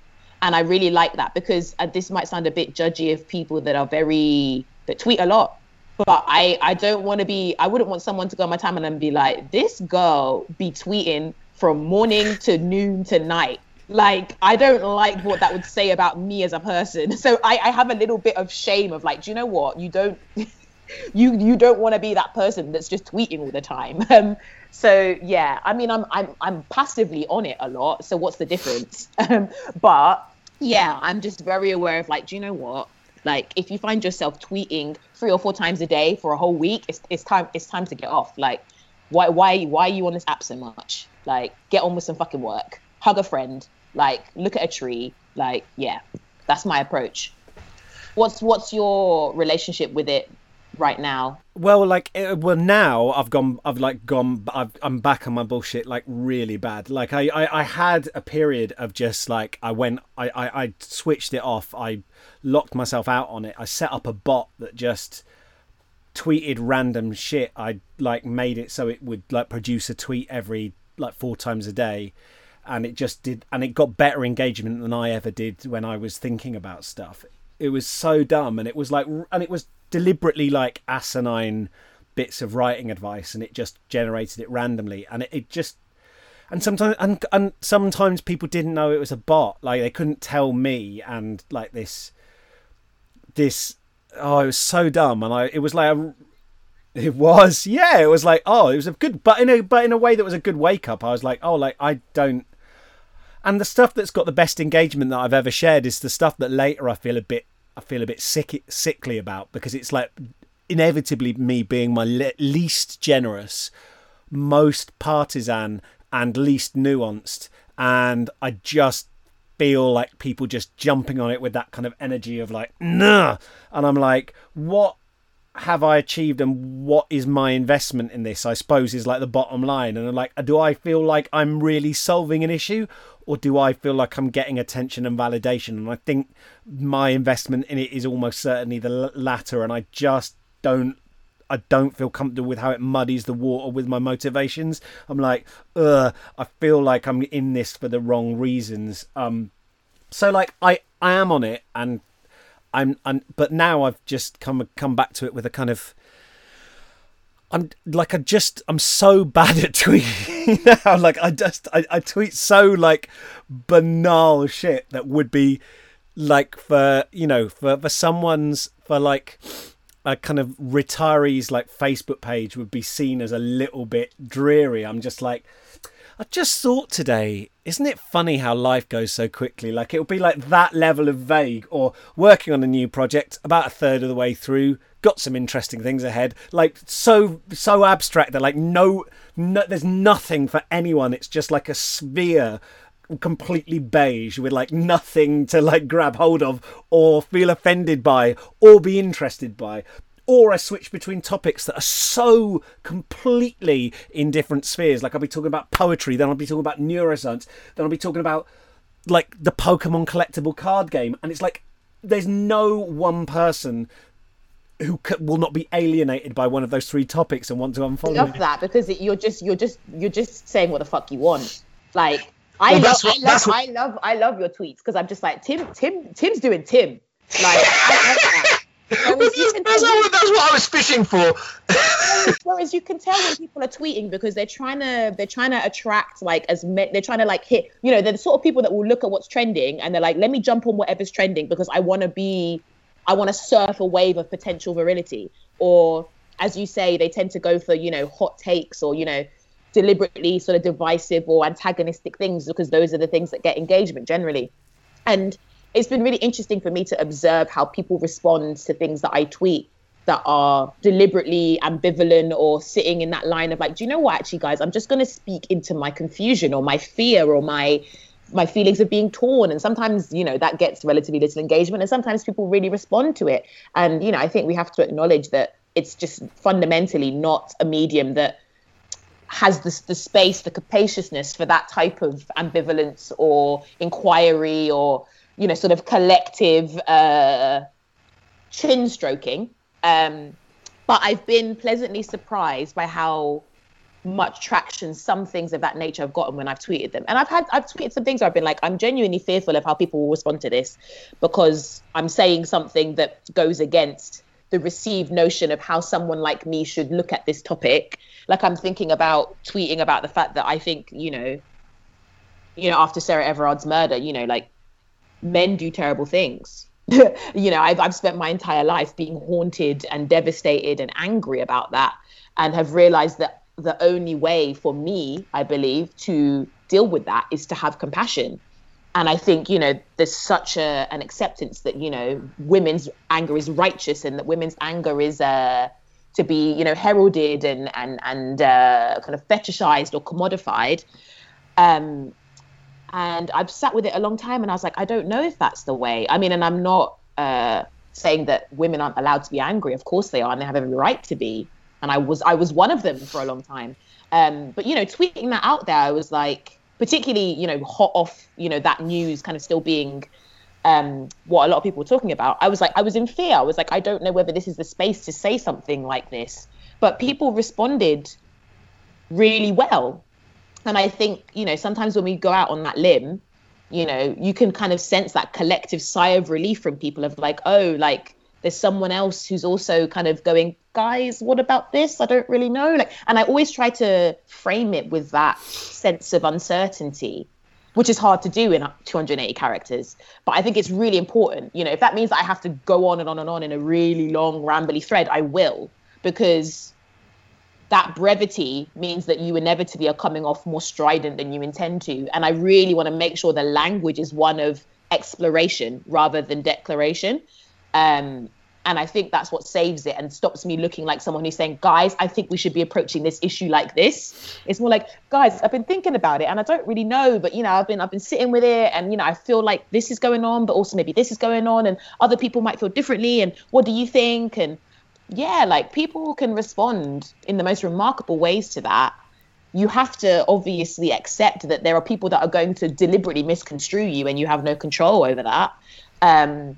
and I really like that because uh, this might sound a bit judgy of people that are very that tweet a lot, but I I don't want to be I wouldn't want someone to go on my timeline and be like this girl be tweeting from morning to noon to night. Like I don't like what that would say about me as a person. So I, I have a little bit of shame of like, do you know what? You don't you you don't want to be that person that's just tweeting all the time. Um, so yeah, I mean, I'm I'm I'm passively on it a lot. So what's the difference? Um, but yeah, I'm just very aware of like, do you know what? Like, if you find yourself tweeting three or four times a day for a whole week, it's it's time it's time to get off. Like, why why why are you on this app so much? Like, get on with some fucking work. Hug a friend. Like, look at a tree. Like, yeah, that's my approach. What's what's your relationship with it right now? Well, like, eh, well, now I've gone, I've like gone, I've, I'm back on my bullshit, like really bad. Like, I, I, I had a period of just like, I went, I, I, I switched it off. I locked myself out on it. I set up a bot that just tweeted random shit. I like made it so it would like produce a tweet every like four times a day. And it just did, and it got better engagement than I ever did when I was thinking about stuff. It was so dumb, and it was like, and it was deliberately like asinine bits of writing advice and it just generated it randomly and it, it just and sometimes and, and sometimes people didn't know it was a bot. Like they couldn't tell me and like this this oh it was so dumb and i it was like a, it was yeah it was like oh it was a good but in a but in a way that was a good wake up i was like oh like i don't and the stuff that's got the best engagement that I've ever shared is the stuff that later I feel a bit I feel a bit sick, sickly about because it's like inevitably me being my le- least generous, most partisan, and least nuanced, and I just feel like people just jumping on it with that kind of energy of like nah, and I'm like, what have I achieved and what is my investment in this? I suppose is like the bottom line. And I'm like, do I feel like I'm really solving an issue or do I feel like I'm getting attention and validation? And I think my investment in it is almost certainly the latter. And I just don't. I don't feel comfortable with how it muddies the water with my motivations. I'm like, ugh, I feel like I'm in this for the wrong reasons. Um, so like I I am on it, and I'm, I'm but now I've just come come back to it with a kind of I'm like I just I'm so bad at tweeting now. Like I just I, I tweet so like banal shit that would be like for you know for for someone's for like a kind of retirees like Facebook page would be seen as a little bit dreary. I'm just like I just thought today, isn't it funny how life goes so quickly? Like it'll be like that level of vague or working on a new project about a third of the way through, got some interesting things ahead. Like so so abstract that like no, no there's nothing for anyone. It's just like a sphere completely beige with like nothing to like grab hold of or feel offended by or be interested by or I switch between topics that are so completely in different spheres. Like I'll be talking about poetry, then I'll be talking about neuroscience, then I'll be talking about like the Pokemon collectible card game, and it's like there's no one person who will not be alienated by one of those three topics and want to unfollow. I love that because you're just you're just you're just saying what the fuck you want. Like I, well, love, what, I love, what... I love I love your tweets because I'm just like Tim Tim Tim's doing Tim. Like I love that that's, what, that's what I was fishing for. Whereas you can tell when people are tweeting because they're trying to they're trying to attract like as me- they're trying to like hit you know they're the sort of people that will look at what's trending and they're like let me jump on whatever's trending because I want to be I want to surf a wave of potential virility. Or as you say they tend to go for you know hot takes or you know deliberately sort of divisive or antagonistic things because those are the things that get engagement generally. And it's been really interesting for me to observe how people respond to things that I tweet that are deliberately ambivalent or sitting in that line of like, do you know what, actually, guys, I'm just going to speak into my confusion or my fear or my my feelings of being torn and sometimes you know that gets relatively little engagement and sometimes people really respond to it and you know i think we have to acknowledge that it's just fundamentally not a medium that has the, the space the capaciousness for that type of ambivalence or inquiry or you know, sort of collective uh, chin stroking. Um, but I've been pleasantly surprised by how much traction some things of that nature have gotten when I've tweeted them. And I've had I've tweeted some things where I've been like, I'm genuinely fearful of how people will respond to this because I'm saying something that goes against the received notion of how someone like me should look at this topic. Like I'm thinking about tweeting about the fact that I think, you know, you know, after Sarah Everard's murder, you know, like men do terrible things. you know, I've, I've spent my entire life being haunted and devastated and angry about that, and have realized that the only way for me, I believe, to deal with that is to have compassion. And I think, you know, there's such a, an acceptance that, you know, women's anger is righteous and that women's anger is uh, to be, you know, heralded and, and, and uh, kind of fetishized or commodified. Um, and I've sat with it a long time, and I was like, I don't know if that's the way. I mean, and I'm not uh, saying that women aren't allowed to be angry. Of course they are, and they have every right to be. And I was I was one of them for a long time. Um, but you know, tweeting that out there, I was like, particularly you know, hot off you know that news kind of still being um, what a lot of people were talking about. I was like, I was in fear. I was like, I don't know whether this is the space to say something like this. But people responded really well and I think, you know, sometimes when we go out on that limb, you know, you can kind of sense that collective sigh of relief from people of like, oh, like there's someone else who's also kind of going, guys, what about this? I don't really know. Like, and I always try to frame it with that sense of uncertainty, which is hard to do in 280 characters. But I think it's really important. You know, if that means that I have to go on and on and on in a really long, rambly thread, I will, because that brevity means that you inevitably are coming off more strident than you intend to. And I really want to make sure the language is one of exploration rather than declaration. Um, and I think that's what saves it and stops me looking like someone who's saying, guys, I think we should be approaching this issue like this. It's more like, guys, I've been thinking about it and I don't really know, but you know, I've been I've been sitting with it and you know, I feel like this is going on, but also maybe this is going on and other people might feel differently. And what do you think? And yeah, like people can respond in the most remarkable ways to that. You have to obviously accept that there are people that are going to deliberately misconstrue you and you have no control over that. Um,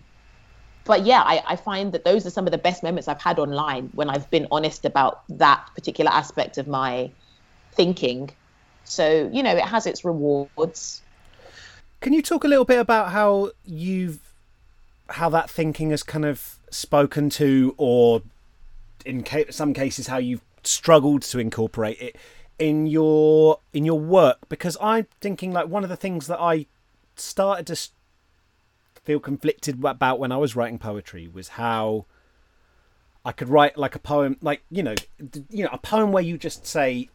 but yeah, I, I find that those are some of the best moments I've had online when I've been honest about that particular aspect of my thinking. So, you know, it has its rewards. Can you talk a little bit about how you've how that thinking has kind of spoken to or in ca- some cases how you've struggled to incorporate it in your in your work because I'm thinking like one of the things that I started to feel conflicted about when I was writing poetry was how I could write like a poem, like you know, you know, a poem where you just say,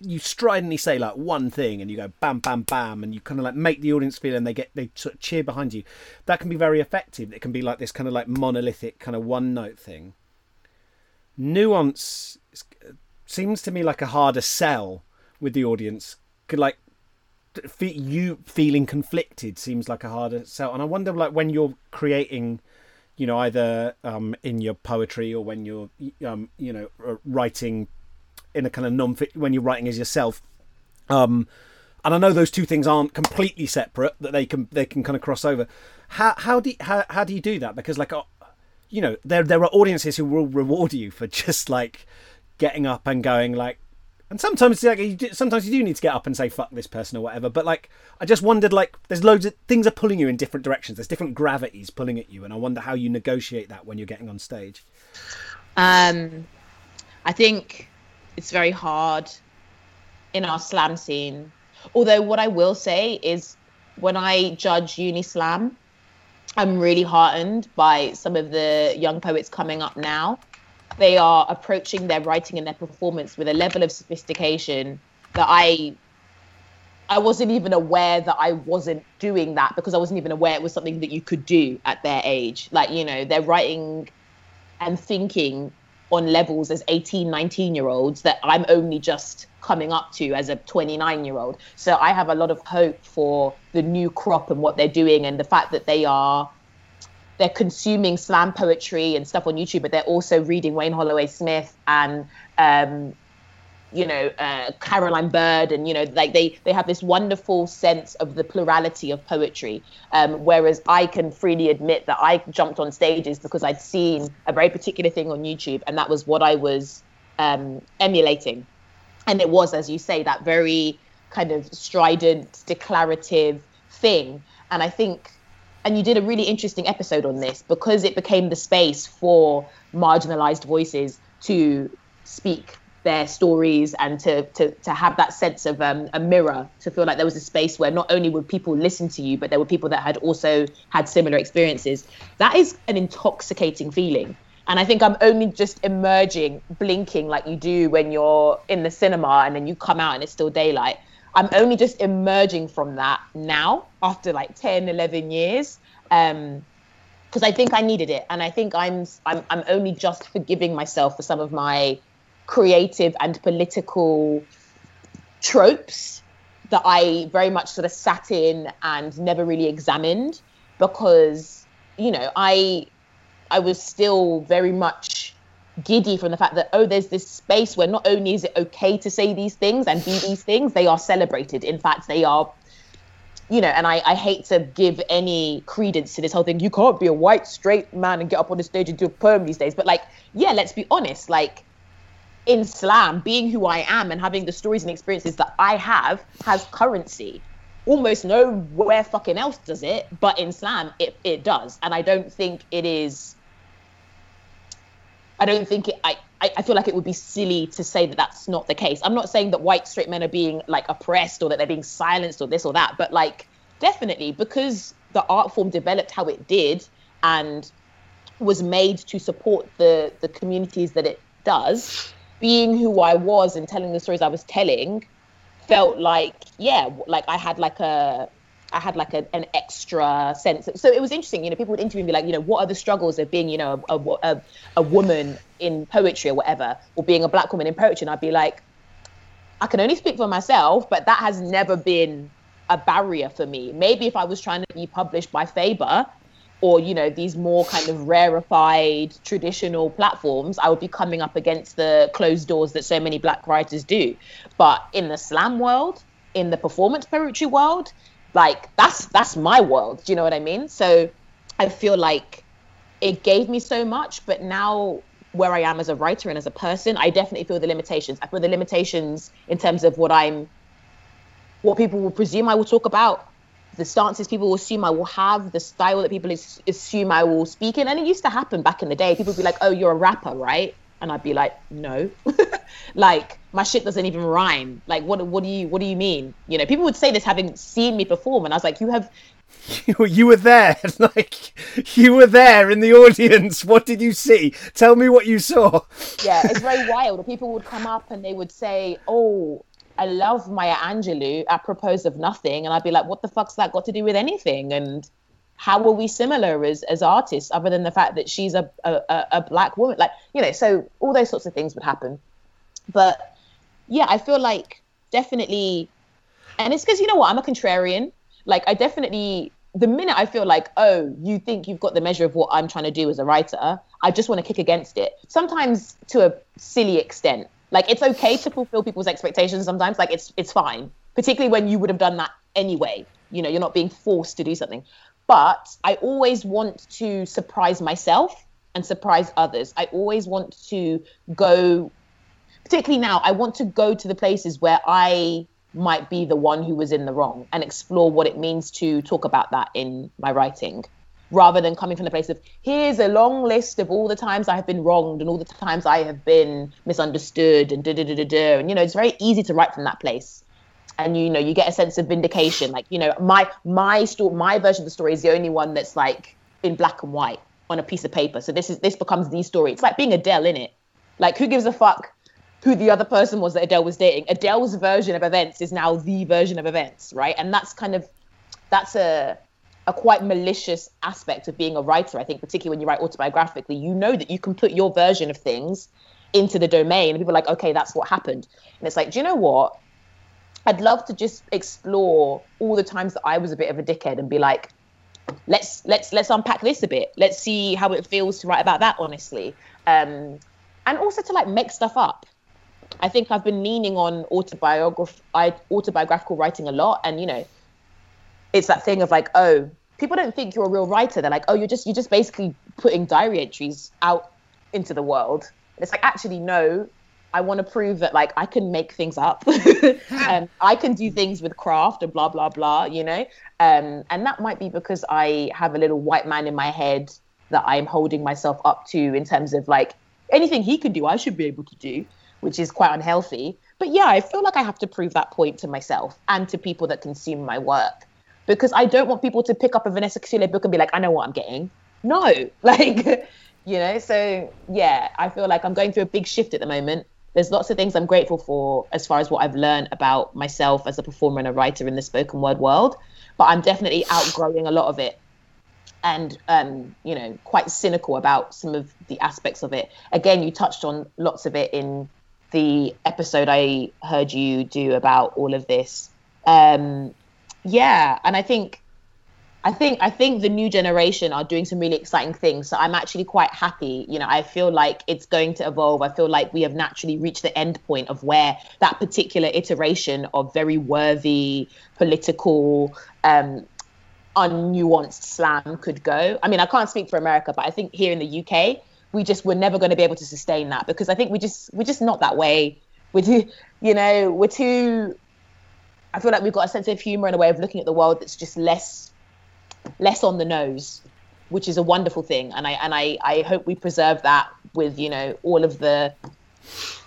you stridently say like one thing, and you go bam, bam, bam, and you kind of like make the audience feel, and they get they sort of cheer behind you. That can be very effective. It can be like this kind of like monolithic kind of one note thing. Nuance uh, seems to me like a harder sell with the audience. Could like you feeling conflicted seems like a harder sell. And i wonder like when you're creating you know either um, in your poetry or when you're um, you know writing in a kind of non when you're writing as yourself um, and i know those two things aren't completely separate that they can they can kind of cross over. How how do you, how, how do you do that? Because like uh, you know there there are audiences who will reward you for just like getting up and going like and sometimes, like, you do, sometimes you do need to get up and say "fuck this person" or whatever. But like, I just wondered, like, there's loads of things are pulling you in different directions. There's different gravities pulling at you, and I wonder how you negotiate that when you're getting on stage. Um, I think it's very hard in our slam scene. Although what I will say is, when I judge Uni Slam, I'm really heartened by some of the young poets coming up now they are approaching their writing and their performance with a level of sophistication that I I wasn't even aware that I wasn't doing that because I wasn't even aware it was something that you could do at their age. Like, you know, they're writing and thinking on levels as 18, 19 year olds that I'm only just coming up to as a 29 year old. So I have a lot of hope for the new crop and what they're doing and the fact that they are they're consuming slam poetry and stuff on YouTube, but they're also reading Wayne Holloway Smith and um, you know uh, Caroline Bird, and you know like they they have this wonderful sense of the plurality of poetry. Um, whereas I can freely admit that I jumped on stages because I'd seen a very particular thing on YouTube, and that was what I was um, emulating. And it was, as you say, that very kind of strident, declarative thing. And I think and you did a really interesting episode on this because it became the space for marginalized voices to speak their stories and to to to have that sense of um, a mirror to feel like there was a space where not only would people listen to you but there were people that had also had similar experiences. That is an intoxicating feeling. And i think i'm only just emerging blinking like you do when you're in the cinema and then you come out and it's still daylight I'm only just emerging from that now after like 10, 11 years. Um, because I think I needed it, and I think I'm, I'm I'm only just forgiving myself for some of my creative and political tropes that I very much sort of sat in and never really examined because you know I I was still very much giddy from the fact that oh there's this space where not only is it okay to say these things and be these things they are celebrated. In fact they are you know and I, I hate to give any credence to this whole thing. You can't be a white straight man and get up on the stage and do a poem these days. But like yeah let's be honest. Like in slam being who i am and having the stories and experiences that i have has currency. Almost nowhere fucking else does it but in slam it, it does. And i don't think it is I don't think it, I, I feel like it would be silly to say that that's not the case. I'm not saying that white straight men are being like oppressed or that they're being silenced or this or that, but like definitely because the art form developed how it did and was made to support the the communities that it does, being who I was and telling the stories I was telling felt like yeah like I had like a I had like a, an extra sense. So it was interesting, you know, people would interview me like, you know, what are the struggles of being, you know, a, a, a, woman in poetry or whatever, or being a black woman in poetry. And I'd be like, I can only speak for myself, but that has never been a barrier for me. Maybe if I was trying to be published by Faber or, you know, these more kind of rarefied traditional platforms, I would be coming up against the closed doors that so many black writers do. But in the slam world, in the performance poetry world, like that's that's my world. Do you know what I mean? So I feel like it gave me so much, but now where I am as a writer and as a person, I definitely feel the limitations. I feel the limitations in terms of what I'm, what people will presume I will talk about, the stances people will assume I will have, the style that people is, assume I will speak in. And it used to happen back in the day. People would be like, "Oh, you're a rapper, right?" And I'd be like, "No." like my shit doesn't even rhyme. Like what what do you what do you mean? You know, people would say this having seen me perform, and I was like, you have. You, you were there, like you were there in the audience. What did you see? Tell me what you saw. Yeah, it's very wild. People would come up and they would say, "Oh, I love Maya Angelou," apropos of nothing, and I'd be like, "What the fuck's that got to do with anything?" And how are we similar as as artists, other than the fact that she's a a, a black woman? Like you know, so all those sorts of things would happen. But yeah, I feel like definitely, and it's because you know what, I'm a contrarian. Like I definitely, the minute I feel like, oh, you think you've got the measure of what I'm trying to do as a writer, I just want to kick against it. Sometimes to a silly extent. Like it's okay to fulfill people's expectations sometimes. Like it's it's fine, particularly when you would have done that anyway. You know, you're not being forced to do something. But I always want to surprise myself and surprise others. I always want to go particularly now, I want to go to the places where I might be the one who was in the wrong and explore what it means to talk about that in my writing rather than coming from the place of here's a long list of all the times I have been wronged and all the times I have been misunderstood and da da da da da. And you know, it's very easy to write from that place. And you know, you get a sense of vindication. Like, you know, my my story my version of the story is the only one that's like in black and white on a piece of paper. So this is this becomes the story. It's like being Adele in it. Like who gives a fuck who the other person was that Adele was dating. Adele's version of events is now the version of events, right? And that's kind of that's a a quite malicious aspect of being a writer, I think, particularly when you write autobiographically. You know that you can put your version of things into the domain, and people are like, okay, that's what happened. And it's like, do you know what? I'd love to just explore all the times that I was a bit of a dickhead and be like, let's let's let's unpack this a bit. Let's see how it feels to write about that honestly. Um, and also to like make stuff up I think I've been leaning on autobiograph- autobiographical writing a lot, and you know, it's that thing of like, oh, people don't think you're a real writer. They're like, oh, you're just you're just basically putting diary entries out into the world. It's like, actually, no. I want to prove that like I can make things up, and I can do things with craft and blah blah blah. You know, um, and that might be because I have a little white man in my head that I'm holding myself up to in terms of like anything he can do, I should be able to do which is quite unhealthy. But yeah, I feel like I have to prove that point to myself and to people that consume my work because I don't want people to pick up a Vanessa Kisuule book and be like, I know what I'm getting. No, like, you know, so yeah, I feel like I'm going through a big shift at the moment. There's lots of things I'm grateful for as far as what I've learned about myself as a performer and a writer in the spoken word world, but I'm definitely outgrowing a lot of it and um, you know quite cynical about some of the aspects of it. Again, you touched on lots of it in the episode I heard you do about all of this. Um, yeah, and I think I think I think the new generation are doing some really exciting things. So I'm actually quite happy. You know, I feel like it's going to evolve. I feel like we have naturally reached the end point of where that particular iteration of very worthy political um unnuanced slam could go. I mean, I can't speak for America, but I think here in the UK, we just were never going to be able to sustain that because I think we just we're just not that way. We're too, you know, we're too. I feel like we've got a sense of humor and a way of looking at the world that's just less less on the nose, which is a wonderful thing. And I and I I hope we preserve that with you know all of the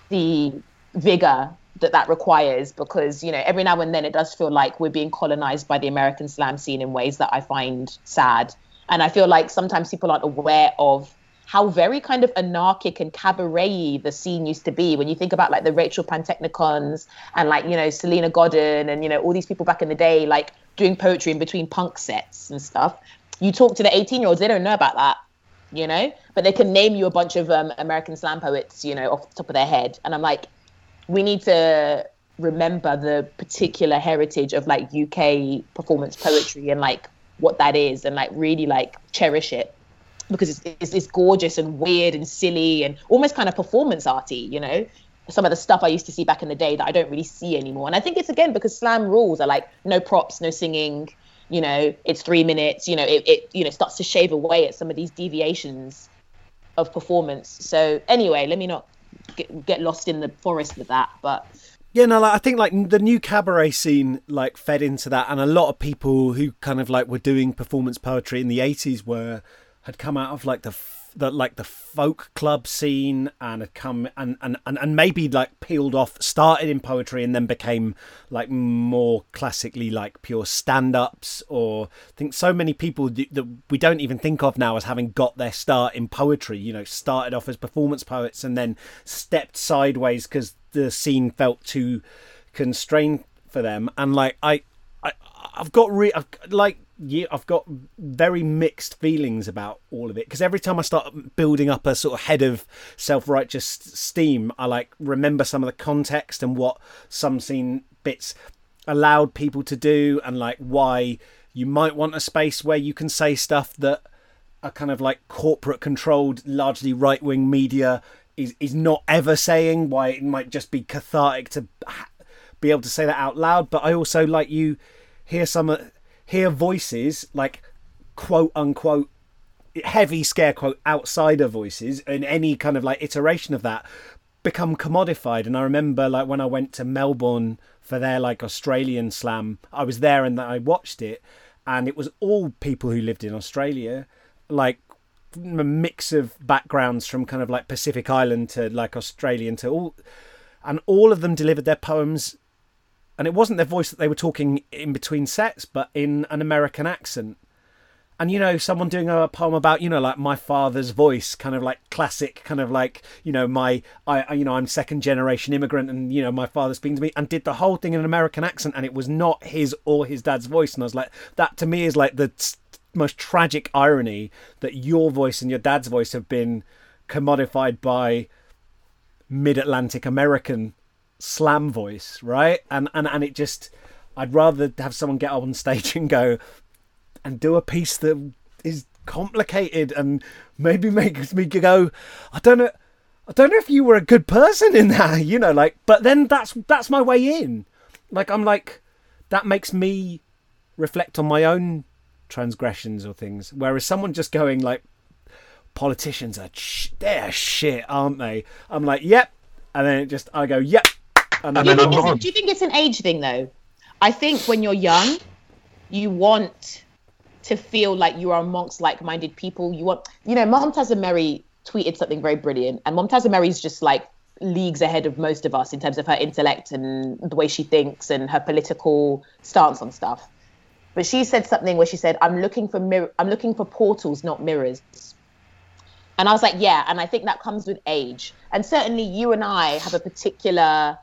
the vigor that that requires because you know every now and then it does feel like we're being colonized by the American slam scene in ways that I find sad and I feel like sometimes people aren't aware of how very kind of anarchic and cabaret the scene used to be when you think about like the Rachel Pantechnicons and like, you know, Salena Godden and, you know, all these people back in the day, like doing poetry in between punk sets and stuff. You talk to the 18 year olds, they don't know about that, you know, but they can name you a bunch of um, American slam poets, you know, off the top of their head. And I'm like, we need to remember the particular heritage of like UK performance poetry and like what that is and like really like cherish it because it's, it's, it's gorgeous and weird and silly and almost kind of performance arty, you know. Some of the stuff I used to see back in the day that I don't really see anymore, and I think it's again because slam rules are like no props, no singing. You know, it's three minutes. You know, it, it you know starts to shave away at some of these deviations of performance. So anyway, let me not get, get lost in the forest with that, but yeah, no, like, I think like the new cabaret scene like fed into that, and a lot of people who kind of like were doing performance poetry in the eighties were had come out of like the the like the folk club scene and had come and, and, and, and maybe like peeled off started in poetry and then became like more classically like pure stand-ups or I think so many people that we don't even think of now as having got their start in poetry you know started off as performance poets and then stepped sideways because the scene felt too constrained for them. And like I I I've got re I've, like yeah, I've got very mixed feelings about all of it because every time I start building up a sort of head of self-righteous steam, I like remember some of the context and what some scene bits allowed people to do and like why you might want a space where you can say stuff that a kind of like corporate controlled largely right-wing media is is not ever saying why it might just be cathartic to be able to say that out loud. But I also like you hear some hear voices like quote unquote heavy scare quote outsider voices and any kind of like iteration of that become commodified. And i remember like when i went to melbourne for their like australian slam i was there and i watched it and it was all people who lived in australia like a mix of backgrounds from kind of like pacific island to like australian to all and all of them delivered their poems and it wasn't their voice that they were talking in between sets, but in an American accent. And you know, someone doing a poem about you know, like my father's voice, kind of like classic, kind of like you know, my I you know, I'm second generation immigrant, and you know, my father speaking to me, and did the whole thing in an American accent, and it was not his or his dad's voice, and I was like, that to me is like the most tragic irony that your voice and your dad's voice have been commodified by mid-Atlantic American slam voice, right? And and and it just, I'd rather have someone get up on stage and go and do a piece that is complicated and maybe makes me go, I don't know. I don't know if you were a good person in that, you know, like, but then that's that's my way in. Like, I'm like, that makes me reflect on my own transgressions or things. Whereas someone just going like, politicians are sh- they're shit, aren't they? I'm like, yep, and then it just I go, yep, and then do, you do you think it's an age thing though? I think when you're young, you want to feel like you are amongst like-minded people. You want, you know, Momtaza Mehri tweeted something very brilliant, and Mom Momtaza Mehri's just like leagues ahead of most of us in terms of her intellect and the way she thinks and her political stance on stuff. But she said something where she said, "I'm looking for mir- I'm looking for portals, not mirrors." And I was like, "Yeah," and I think that comes with age. And certainly, you and I have a particular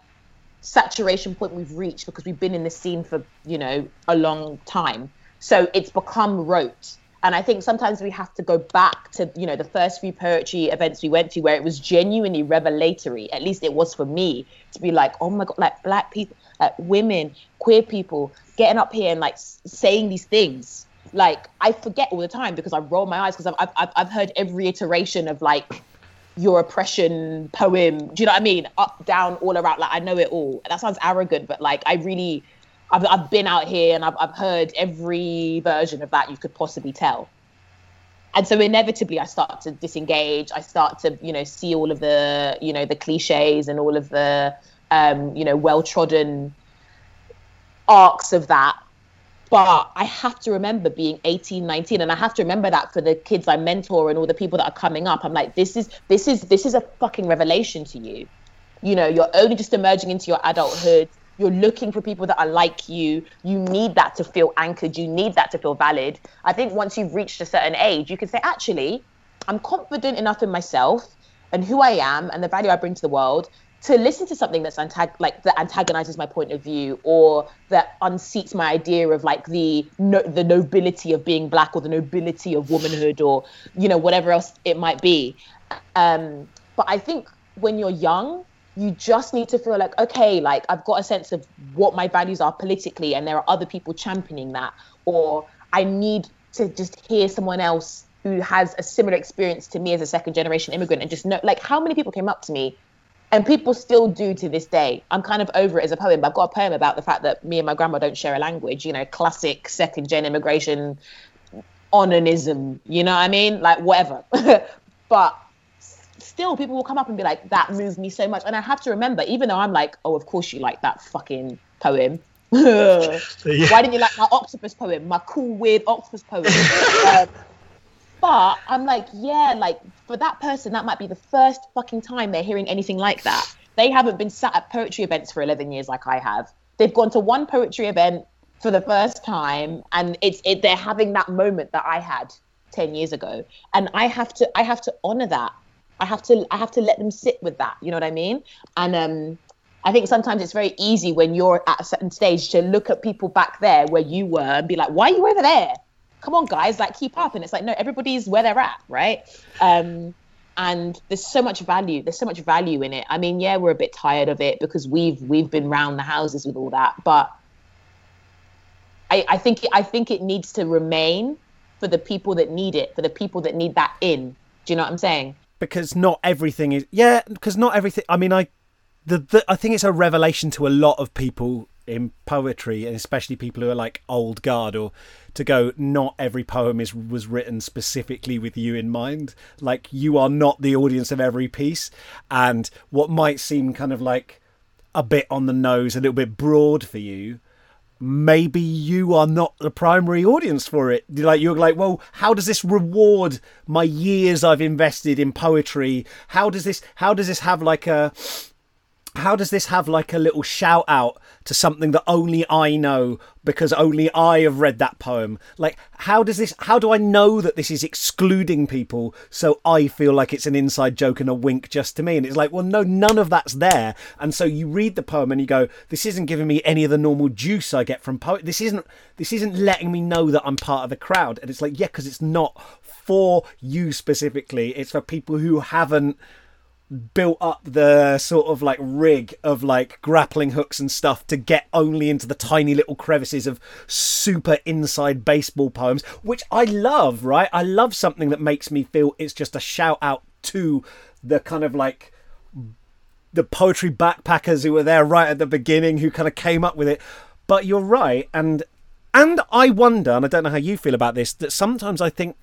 saturation point we've reached because we've been in the scene for you know a long time. So it's become rote. And i think sometimes we have to go back to you know the first few poetry events we went to where it was genuinely revelatory. At least it was for me to be like oh my god like black people like women queer people getting up here and like saying these things. Like i forget all the time because i roll my eyes because I've, I've, I've heard every iteration of like your oppression poem. Do you know what I mean? Up, down, all around. Like I know it all. That sounds arrogant, but like I really, I've, I've been out here and I've, I've heard every version of that you could possibly tell. And so inevitably, I start to disengage. I start to, you know, see all of the, you know, the cliches and all of the, um, you know, well trodden arcs of that but I have to remember being 18, 19, and I have to remember that for the kids I mentor and all the people that are coming up. I'm like, this is this is this is a fucking revelation to you. You know, you're only just emerging into your adulthood. You're looking for people that are like you. You need that to feel anchored. You need that to feel valid. I think once you've reached a certain age, you can say, actually, I'm confident enough in myself and who I am and the value I bring to the world to listen to something that's antag- like that antagonizes my point of view or that unseats my idea of like the no- the nobility of being black or the nobility of womanhood or you know whatever else it might be. Um, but I think when you're young you just need to feel like okay like I've got a sense of what my values are politically and there are other people championing that. Or I need to just hear someone else who has a similar experience to me as a second generation immigrant and just know like how many people came up to me and people still do to this day. I'm kind of over it as a poem, but I've got a poem about the fact that me and my grandma don't share a language, you know, classic second gen immigration onanism, you know what I mean? Like whatever. but still people will come up and be like, that moved me so much. And I have to remember, even though I'm like, oh, of course you like that fucking poem. yeah. Why didn't you like my octopus poem, my cool, weird octopus poem? um, but I'm like, yeah, like for that person, that might be the first fucking time they're hearing anything like that. They haven't been sat at poetry events for 11 years like I have. They've gone to one poetry event for the first time, and it's it, they're having that moment that I had 10 years ago, and I have to I have to honor that. I have to I have to let them sit with that. You know what I mean? And um, I think sometimes it's very easy when you're at a certain stage to look at people back there where you were and be like, why are you over there? Come on guys like keep up. And it's like no everybody's where they're at right? Um and there's so much value there's so much value in it. I mean yeah we're a bit tired of it because we've we've been round the houses with all that but i i think i think it needs to remain for the people that need it for the people that need that in. Do you know what i'm saying? Because not everything is yeah because not everything i mean i the, the i think it's a revelation to a lot of people in poetry, and especially people who are like old guard, or to go, not every poem is was written specifically with you in mind. Like you are not the audience of every piece, and what might seem kind of like a bit on the nose, a little bit broad for you, maybe you are not the primary audience for it. Like you're like, well, how does this reward my years I've invested in poetry? How does this how does this have like a how does this have like a little shout out to something that only I know because only I have read that poem? Like, how does this, how do I know that this is excluding people so I feel like it's an inside joke and a wink just to me? And it's like, well, no, none of that's there. And so you read the poem and you go, this isn't giving me any of the normal juice I get from poet. This isn't, this isn't letting me know that I'm part of the crowd. And it's like, yeah, because it's not for you specifically. It's for people who haven't built up the sort of like rig of like grappling hooks and stuff to get only into the tiny little crevices of super inside baseball poems, which I love, right? I love something that makes me feel it's just a shout out to the kind of like the poetry backpackers who were there right at the beginning who kind of came up with it. But you're right, and and I wonder, and I don't know how you feel about this, that sometimes I think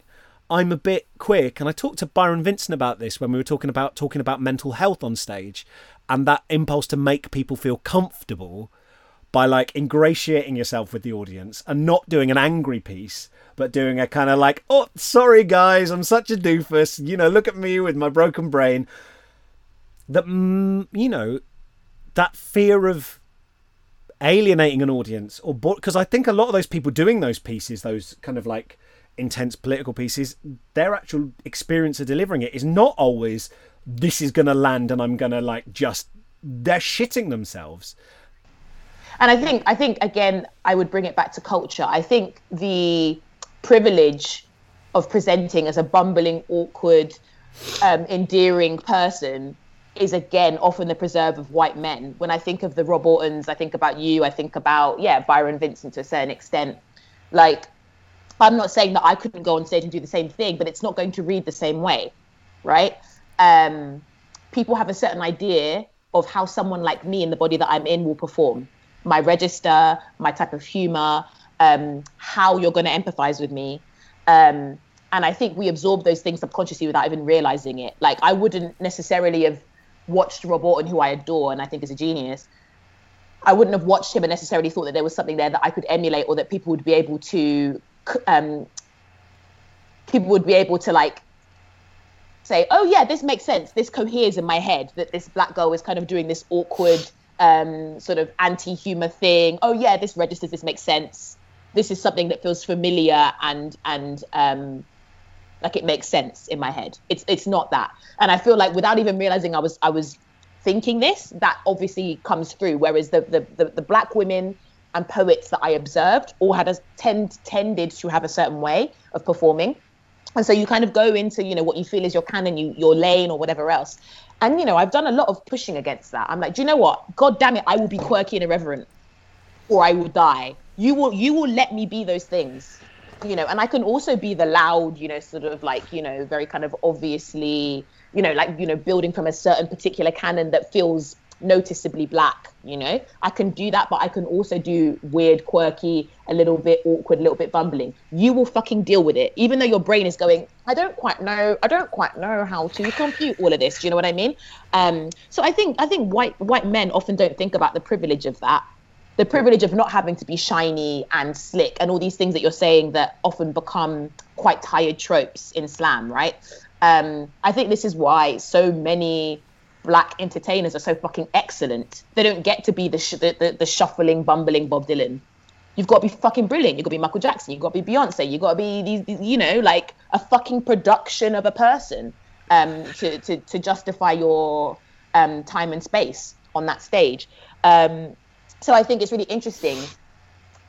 I'm a bit quick, and I talked to Byron Vincent about this when we were talking about talking about mental health on stage, and that impulse to make people feel comfortable by like ingratiating yourself with the audience and not doing an angry piece, but doing a kind of like, oh, sorry guys, I'm such a doofus, you know, look at me with my broken brain. That mm, you know, that fear of alienating an audience, or because I think a lot of those people doing those pieces, those kind of like intense political pieces, their actual experience of delivering it is not always this is going to land and I'm going to like just they're shitting themselves. And I think I think again I would bring it back to culture. I think the privilege of presenting as a bumbling, awkward, um, endearing person is again often the preserve of white men. When I think of the Rob Autons, I think about you, I think about yeah Byron Vincent to a certain extent. Like I'm not saying that I couldn't go on stage and do the same thing, but it's not going to read the same way, right? Um, people have a certain idea of how someone like me in the body that I'm in will perform. My register, my type of humor, um, how you're going to empathize with me. Um, and I think we absorb those things subconsciously without even realizing it. Like I wouldn't necessarily have watched Rob Auton, who I adore and I think is a genius. I wouldn't have watched him and necessarily thought that there was something there that I could emulate or that people would be able to um, people would be able to like say, oh yeah, this makes sense. This coheres in my head that this black girl is kind of doing this awkward um, sort of anti-humor thing. Oh yeah, this registers. This makes sense. This is something that feels familiar and and um, like it makes sense in my head. It's it's not that. And I feel like without even realizing I was I was thinking this, that obviously comes through. Whereas the the the, the black women and poets that I observed all had a tend tended to have a certain way of performing. And so you kind of go into, you know, what you feel is your canon, you, your lane or whatever else. And, you know, I've done a lot of pushing against that. I'm like, do you know what? God damn it, I will be quirky and irreverent or I will die. You will you will let me be those things you know, and I can also be the loud, you know, sort of like, you know, very kind of obviously, you know, like, you know, building from a certain particular canon that feels noticeably black, you know. I can do that, but I can also do weird, quirky, a little bit awkward, a little bit bumbling. You will fucking deal with it. Even though your brain is going, I don't quite know, I don't quite know how to compute all of this. Do you know what I mean? Um, so I think I think white white men often don't think about the privilege of that the privilege of not having to be shiny and slick and all these things that you're saying that often become quite tired tropes in slam, right? Um, I think this is why so many black entertainers are so fucking excellent. They don't get to be the, sh- the, the, the shuffling, bumbling Bob Dylan. You've got to be fucking brilliant. You've got to be Michael Jackson. You've got to be Beyonce. You've got to be these, these you know, like a fucking production of a person um, to, to, to justify your um, time and space on that stage. Um, so I think it's really interesting.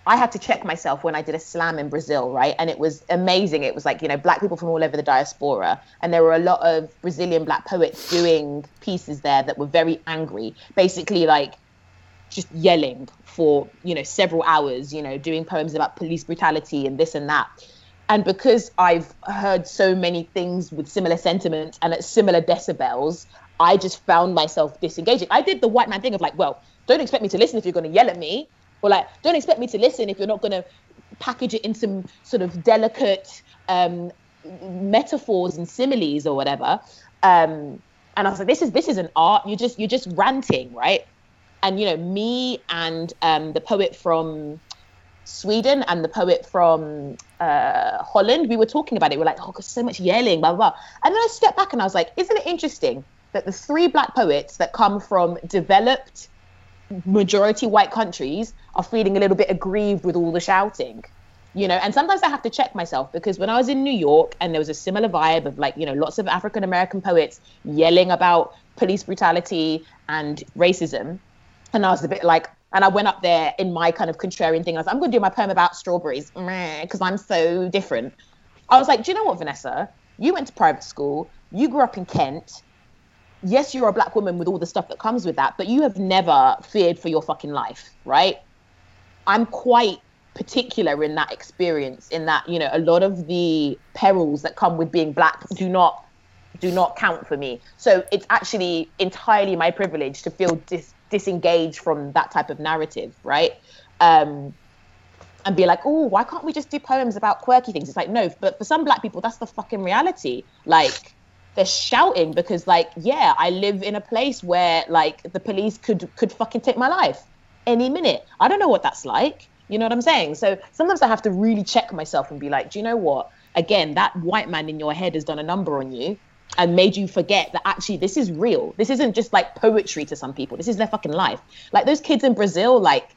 I had to check myself when I did a slam in Brazil, right? And it was amazing. It was like, you know, black people from all over the diaspora. And there were a lot of Brazilian black poets doing pieces there that were very angry, basically like just yelling for, you know, several hours, you know, doing poems about police brutality and this and that. And because I've heard so many things with similar sentiments and at similar decibels, I just found myself disengaging. I did the white man thing of like, well, don't expect me to listen if you're going to yell at me or like don't expect me to listen if you're not going to package it in some sort of delicate um, metaphors and similes or whatever um, and i was like this is this is an art you're just you're just ranting right and you know me and um, the poet from Sweden and the poet from uh, Holland, we were talking about it. We are like, oh, because so much yelling, blah, blah, blah. And then I stepped back and I was like, isn't it interesting that the three black poets that come from developed majority white countries are feeling a little bit aggrieved with all the shouting you know? And sometimes i have to check myself because when i was in new york and there was a similar vibe of like you know lots of african american poets yelling about police brutality and racism and i was a bit like and i went up there in my kind of contrarian thing. I was like, i'm going to do my poem about strawberries because i'm so different. I was like do you know what vanessa? You went to private school you grew up in kent yes, you're a black woman with all the stuff that comes with that, but you have never feared for your fucking life, right? I'm quite particular in that experience, in that, you know, a lot of the perils that come with being black do not do not count for me. So it's actually entirely my privilege to feel dis- disengaged from that type of narrative, right? Um, and be like, oh, why can't we just do poems about quirky things? It's like, no, but for some black people, that's the fucking reality. Like, they're shouting because like yeah i live in a place where like the police could could fucking take my life any minute. I don't know what that's like. You know what i'm saying? So sometimes i have to really check myself and be like do you know what? Again that white man in your head has done a number on you and made you forget that actually this is real. This isn't just like poetry to some people. This is their fucking life. Like those kids in brazil like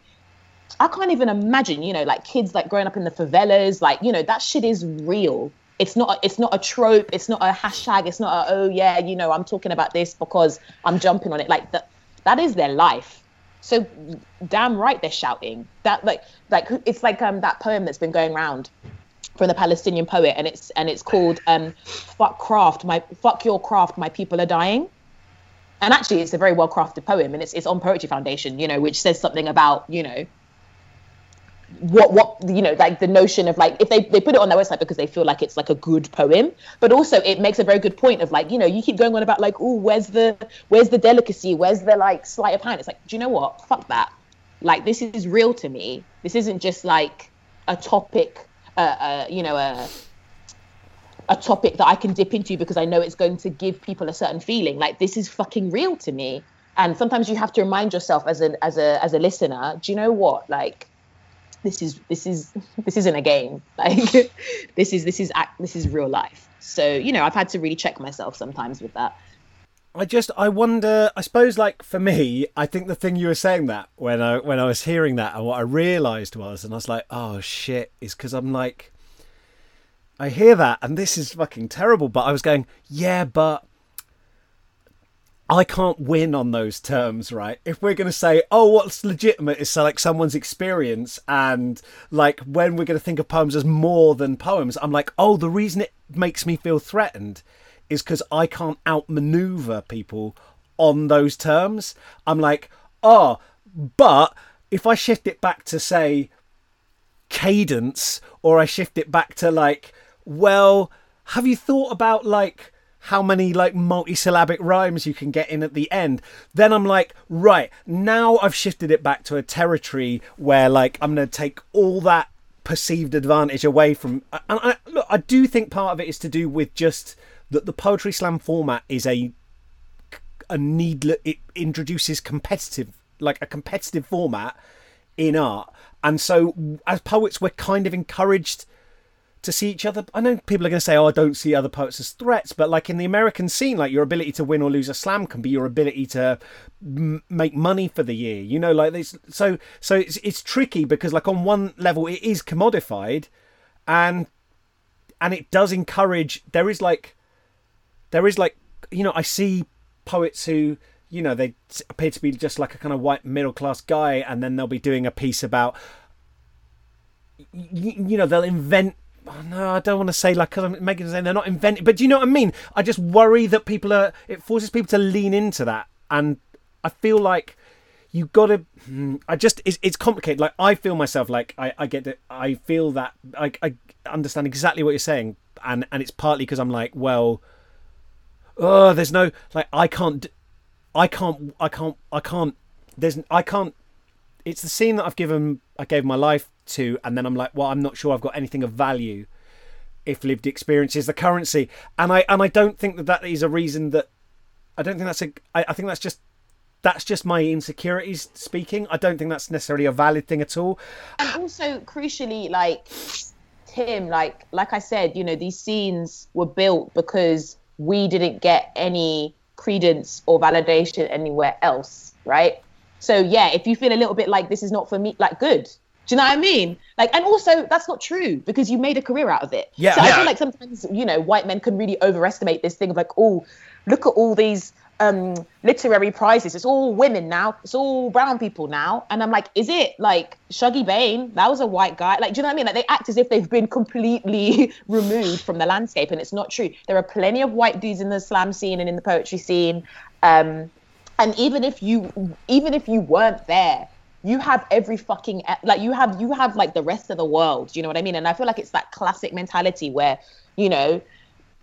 I can't even imagine, you know, like kids like growing up in the favelas, like, you know, that shit is real it's not it's not a trope it's not a hashtag it's not a oh yeah you know i'm talking about this because i'm jumping on it. Like that that is their life. So damn right they're shouting. That like like it's like um that poem that's been going around from the palestinian poet and it's and it's called um fuck craft my fuck your craft my people are dying. And actually it's a very well crafted poem and it's it's on poetry foundation you know which says something about you know what what you know like the notion of like if they, they put it on their website because they feel like it's like a good poem but also it makes a very good point of like you know you keep going on about like oh where's the where's the delicacy? Where's the like sleight of hand? It's like do you know what? Fuck that. Like this is real to me. This isn't just like a topic uh, uh you know a a topic that I can dip into because I know it's going to give people a certain feeling. Like this is fucking real to me. And sometimes you have to remind yourself as an as a as a listener do you know what? Like this is this is this isn't a game like this is this is this is real life so you know i've had to really check myself sometimes with that I just I wonder I suppose like for me I think the thing you were saying that when I when I was hearing that and what I realized was and I was like oh shit is cuz I'm like I hear that, and this is fucking terrible. But I was going, yeah, but I can't win on those terms, right? If we're going to say, oh, what's legitimate is like someone's experience, and like when we're going to think of poems as more than poems, I'm like, oh, the reason it makes me feel threatened is because I can't outmaneuver people on those terms. I'm like, oh, but if I shift it back to say cadence, or I shift it back to like, well, have you thought about like how many like multisyllabic rhymes you can get in at the end. Then i'm like right now i've shifted it back to a territory where like i'm going to take all that perceived advantage away from and I, look i do think part of it is to do with just that the poetry slam format is a a needless it introduces competitive like a competitive format in art. And so as poets we're kind of encouraged to see each other. I know people are going to say, "Oh, I don't see other poets as threats," but like in the American scene, like your ability to win or lose a slam can be your ability to m- make money for the year. You know, like this. So, so it's it's tricky because like on one level it is commodified, and and it does encourage. There is like, there is like, you know, I see poets who you know they appear to be just like a kind of white middle class guy and then they'll be doing a piece about you know they'll invent oh, no, I don't want to say like because I'm making saying they're not inventing, but do you know what I mean? I just worry that people are. It forces people to lean into that, and I feel like you got to. Hmm, I just it's, it's complicated. Like I feel myself like I I get that I feel that I I understand exactly what you're saying, and and it's partly because I'm like well, oh, there's no like I can't, I can't, I can't, I can't. There's I can't. It's the scene that I've given. I gave my life to, and then I'm like, well, I'm not sure I've got anything of value if lived experience is the currency, and I and I don't think that that is a reason that I don't think that's a. I, I think that's just that's just my insecurities speaking. I don't think that's necessarily a valid thing at all. And also, crucially, like Tim, like like I said, you know, these scenes were built because we didn't get any credence or validation anywhere else, right? So yeah, if you feel a little bit like this is not for me, like good, do you know what I mean? Like, and also that's not true because you made a career out of it. Yeah. So yeah. I feel like sometimes, you know, white men can really overestimate this thing of like, oh, look at all these um, literary prizes. It's all women now. It's all brown people now. And I'm like, is it like Shuggie Bain? That was a white guy. Like, do you know what I mean? Like they act as if they've been completely removed from the landscape, and it's not true. There are plenty of white dudes in the slam scene and in the poetry scene. Um, and even if you, even if you weren't there, you have every fucking like you have you have like the rest of the world. You know what I mean? And I feel like it's that classic mentality where you know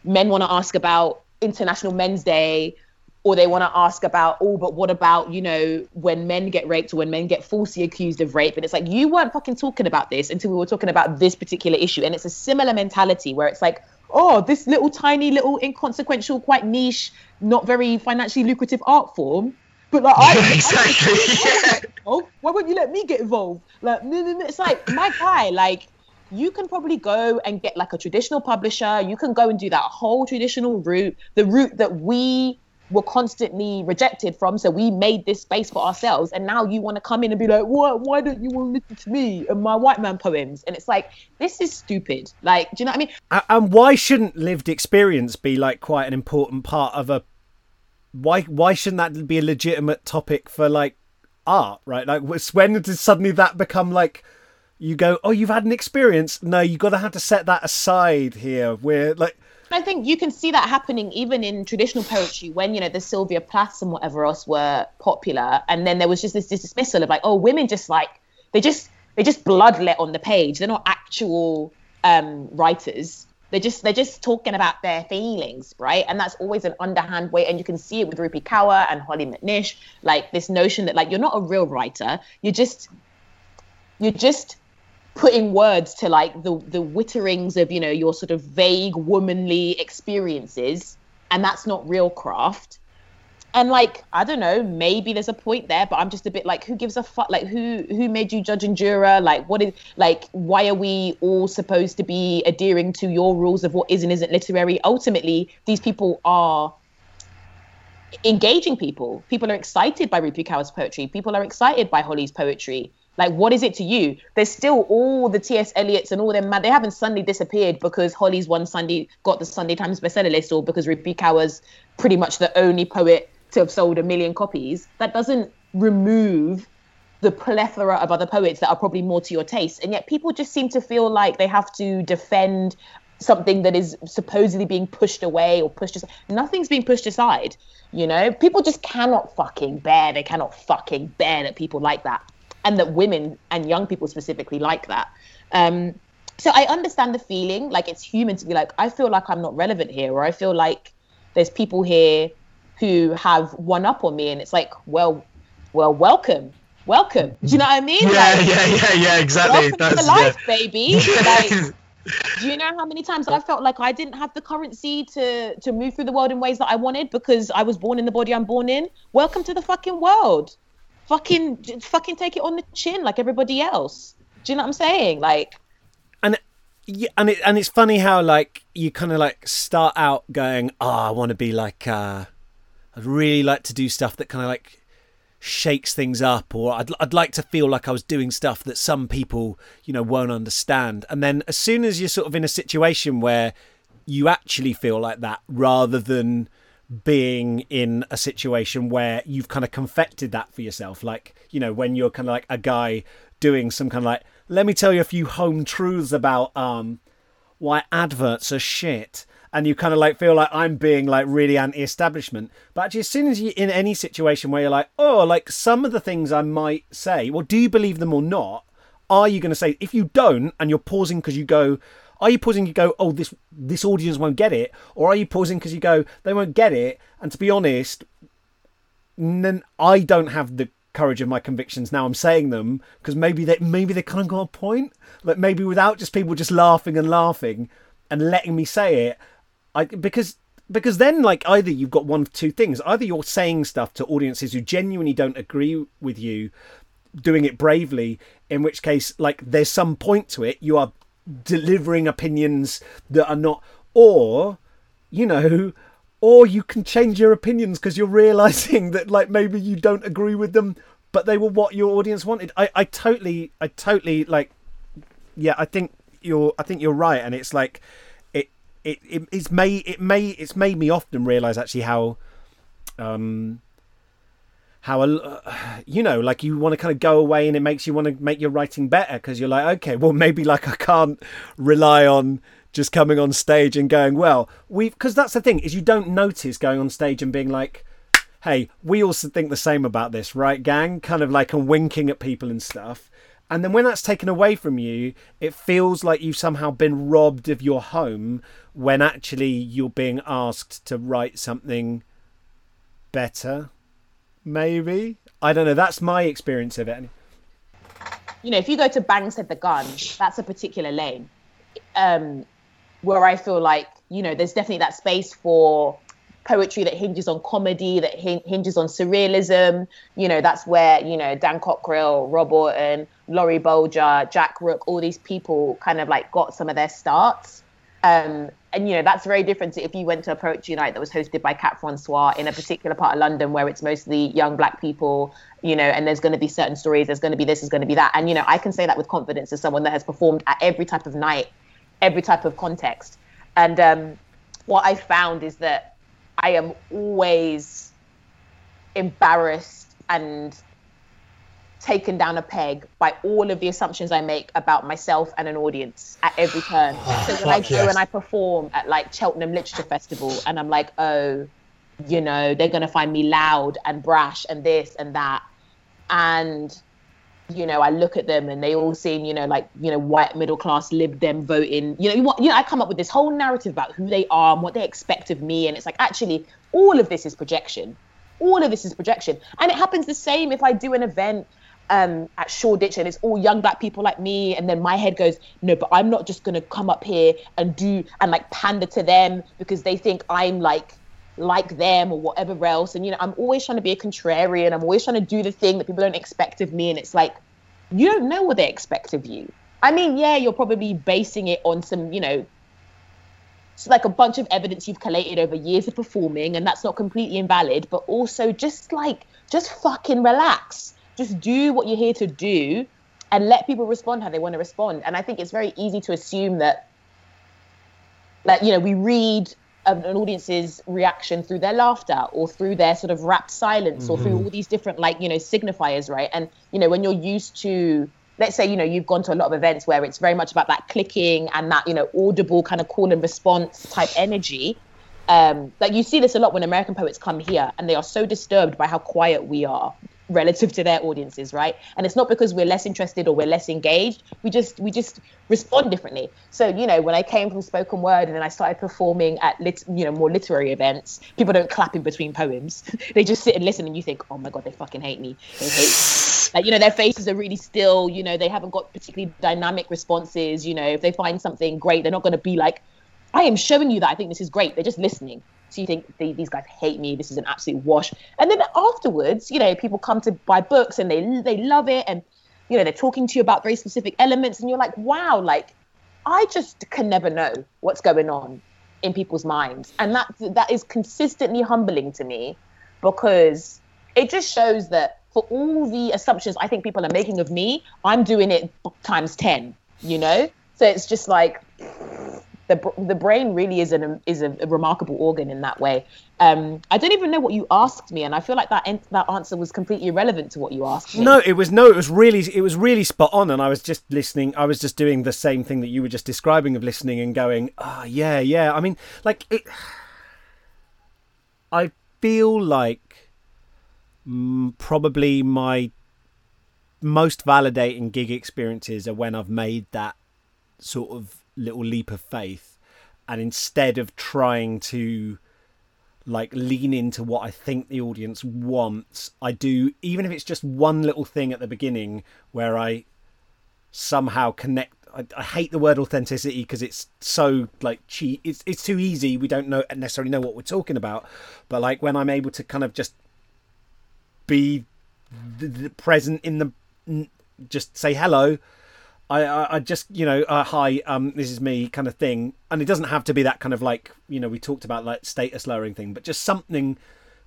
men want to ask about International Men's Day or they want to ask about oh but what about you know when men get raped or when men get falsely accused of rape and it's like you weren't fucking talking about this until we were talking about this particular issue and it's a similar mentality where it's like oh this little tiny little inconsequential quite niche not very financially lucrative art form but like, I, exactly. I, I, oh, why won't you let me get involved? Like, no, no, no. It's like my guy. Like, you can probably go and get like a traditional publisher. You can go and do that whole traditional route, the route that we were constantly rejected from. So we made this space for ourselves, and now you want to come in and be like, "What? Why don't you want to listen to me and my white man poems?" And it's like, this is stupid. Like, do you know what I mean? And why shouldn't lived experience be like quite an important part of a why why shouldn't that be a legitimate topic for like art right like when did suddenly that become like you go oh you've had an experience no you've got to have to set that aside here where like I think you can see that happening even in traditional poetry when, you know, the Sylvia Plaths and whatever else were popular. And then there was just this dismissal of like, oh, women just like, they just, they just bloodlet on the page. They're not actual um, writers they're just they're just talking about their feelings right? And that's always an underhand way. And you can see it with rupi kaur and Hollie McNish like this notion that like you're not a real writer. You're just you're just putting words to like the the witterings of you know your sort of vague womanly experiences. And that's not real craft and like I don't know, maybe there's a point there, but I'm just a bit like, who gives a fuck? Like, who who made you judge and juror? Like, what is like, why are we all supposed to be adhering to your rules of what is and isn't literary? Ultimately, these people are engaging people. People are excited by Rupi Kaur's poetry. People are excited by Hollie's poetry. Like, what is it to you? There's still all the T.S. Eliots and all them, man. They haven't suddenly disappeared because Hollie's one Sunday got the Sunday Times bestseller list or because Rupi Kaur's pretty much the only poet to have sold a million copies. That doesn't remove the plethora of other poets that are probably more to your taste. And yet people just seem to feel like they have to defend something that is supposedly being pushed away or pushed aside. Nothing's being pushed aside. You know, people just cannot fucking bear. They cannot fucking bear that people like that and that women and young people specifically like that. Um, so I understand the feeling, like it's human to be like, I feel like I'm not relevant here, or I feel like there's people here who have one up on me, and it's like, well, well, welcome, welcome. Do you know what I mean? Yeah, like, yeah, yeah, yeah, exactly. Welcome That's, to life, yeah. baby. Like, do you know how many times I felt like I didn't have the currency to to move through the world in ways that I wanted because I was born in the body I'm born in? Welcome to the fucking world fucking fucking take it on the chin like everybody else. Do you know what I'm saying? Like, and yeah, and it and it's funny how like you kind of like start out going, oh, I want to be like, uh, I'd really like to do stuff that kind of like shakes things up or I'd, I'd like to feel like I was doing stuff that some people you know won't understand and then as soon as you're sort of in a situation where you actually feel like that rather than being in a situation where you've kind of confected that for yourself. Like, you know, when you're kind of like a guy doing some kind of like, let me tell you a few home truths about um why adverts are shit. And you kind of like feel like I'm being like really anti-establishment, but actually, as soon as you're in any situation where you're like, oh, like some of the things I might say, well, do you believe them or not? Are you going to say if you don't, and you're pausing because you go, are you pausing? You go, oh, this this audience won't get it, or are you pausing because you go, they won't get it? And to be honest, then I don't have the courage of my convictions now. I'm saying them because maybe they maybe they kind of got a point. Like maybe without just people just laughing and laughing and letting me say it, I because because then like either you've got one of two things. Either you're saying stuff to audiences who genuinely don't agree with you doing it bravely in which case like there's some point to it. You are delivering opinions that are not, or, you know, or you can change your opinions because you're realizing that like maybe you don't agree with them, but they were what your audience wanted. I, I totally, I totally like, yeah, I think you're, I think you're right, and it's like, it, it, it it's made, it may, it's made me often realize actually how, um, how a, you know like you want to kind of go away and it makes you want to make your writing better because you're like okay well maybe like i can't rely on just coming on stage and going well. We've because that's the thing is you don't notice going on stage and being like hey we also think the same about this right gang? Kind of like and winking at people and stuff and then when that's taken away from you it feels like you've somehow been robbed of your home when actually you're being asked to write something better maybe. I don't know. That's my experience of it. You know, if you go to Bang Said the Gun, that's a particular lane um, where I feel like, you know, there's definitely that space for poetry that hinges on comedy, that hinges on surrealism. You know, that's where, you know, Dan Cockrill, Rob Auton, Laurie Bolger, Jack Rooke, all these people kind of like got some of their starts. Um, and you know that's very different to if you went to a poetry night that was hosted by Cat Francois in a particular part of London where it's mostly young black people, you know, and there's going to be certain stories, there's going to be this, there's going to be that, and you know I can say that with confidence as someone that has performed at every type of night, every type of context, and um, what I found is that I am always embarrassed and taken down a peg by all of the assumptions I make about myself and an audience at every turn. So when I go yes. and I perform at like Cheltenham Literature Festival and I'm like, oh, you know, they're gonna find me loud and brash and this and that. And you know, I look at them and they all seem, you know, like, you know, white middle class Lib Dem voting. You know, you know, I come up with this whole narrative about who they are and what they expect of me. And it's like, actually, all of this is projection. All of this is projection. And it happens the same if I do an event um, at Shoreditch and it's all young black people like me. And then my head goes, no, but I'm not just going to come up here and do and like pander to them because they think I'm like like them or whatever else. And, you know, I'm always trying to be a contrarian. I'm always trying to do the thing that people don't expect of me. And it's like, you don't know what they expect of you. I mean, yeah, you're probably basing it on some, you know, it's like a bunch of evidence you've collated over years of performing, and that's not completely invalid, but also just like, just fucking relax just do what you're here to do and let people respond how they want to respond. And I think it's very easy to assume that, that you know, we read an audience's reaction through their laughter or through their sort of rapt silence mm-hmm. or through mm-hmm. all these different like you know signifiers right and you know when you're used to let's say you know you've gone to a lot of events where it's very much about that clicking and that you know audible kind of call and response type energy um, like you see this a lot when American poets come here and they are so disturbed by how quiet we are relative to their audiences right? And it's not because we're less interested or we're less engaged. We just we just respond differently. So you know when i came from spoken word and then i started performing at lit, you know more literary events people don't clap in between poems. They just sit and listen and you think oh my god they fucking hate me. They hate like you know their faces are really still you know they haven't got particularly dynamic responses. You know if they find something great they're not going to be like i am showing you that i think this is great. They're just listening. So you think these guys hate me. This is an absolute wash. And then afterwards you know people come to buy books and they they love it and you know they're talking to you about very specific elements and you're like wow like i just can never know what's going on in people's minds. And that that is consistently humbling to me because it just shows that for all the assumptions i think people are making of me i'm doing it times 10 you know? So it's just like the the brain really is an is a, remarkable organ in that way. Um, I don't even know what you asked me, and I feel like that that answer was completely irrelevant to what you asked me. No, it was no, it was really it was really spot on, and I was just listening. I was just doing the same thing that you were just describing of listening and going, ah, oh, yeah, yeah. I mean, like it. I feel like mm, probably my most validating gig experiences are when I've made that sort of little leap of faith and instead of trying to like lean into what I think the audience wants, I do even if it's just one little thing at the beginning where I somehow connect. I, I hate the word authenticity because it's so like cheap. It's it's too easy. We don't know necessarily know what we're talking about. But like when I'm able to kind of just be the, the present in the just say hello I, I, I just you know uh, hi um this is me kind of thing. And it doesn't have to be that kind of like you know we talked about like status lowering thing but just something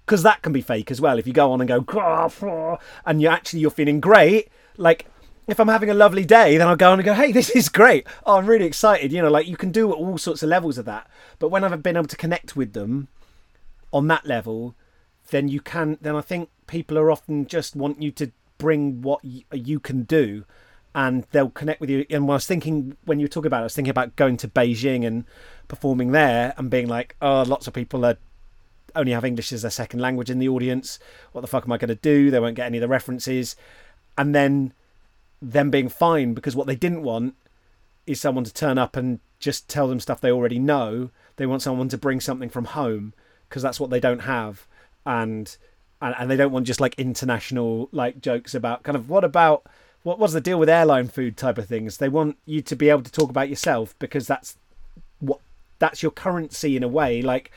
because that can be fake as well. If you go on and go and you actually you're feeling great like if I'm having a lovely day then I'll go on and go hey this is great. Oh I'm really excited. You know like you can do all sorts of levels of that. But when I've been able to connect with them on that level then you can then I think people are often just want you to bring what you can do and they'll connect with you. And I was thinking, when you were talking about it, I was thinking about going to Beijing and performing there and being like, oh, lots of people are only have English as their second language in the audience. What the fuck am I going to do? They won't get any of the references. And then them being fine because what they didn't want is someone to turn up and just tell them stuff they already know. They want someone to bring something from home because that's what they don't have. And and they don't want just like international like jokes about kind of what about what was the deal with airline food type of things? They want you to be able to talk about yourself because that's what that's your currency in a way. Like,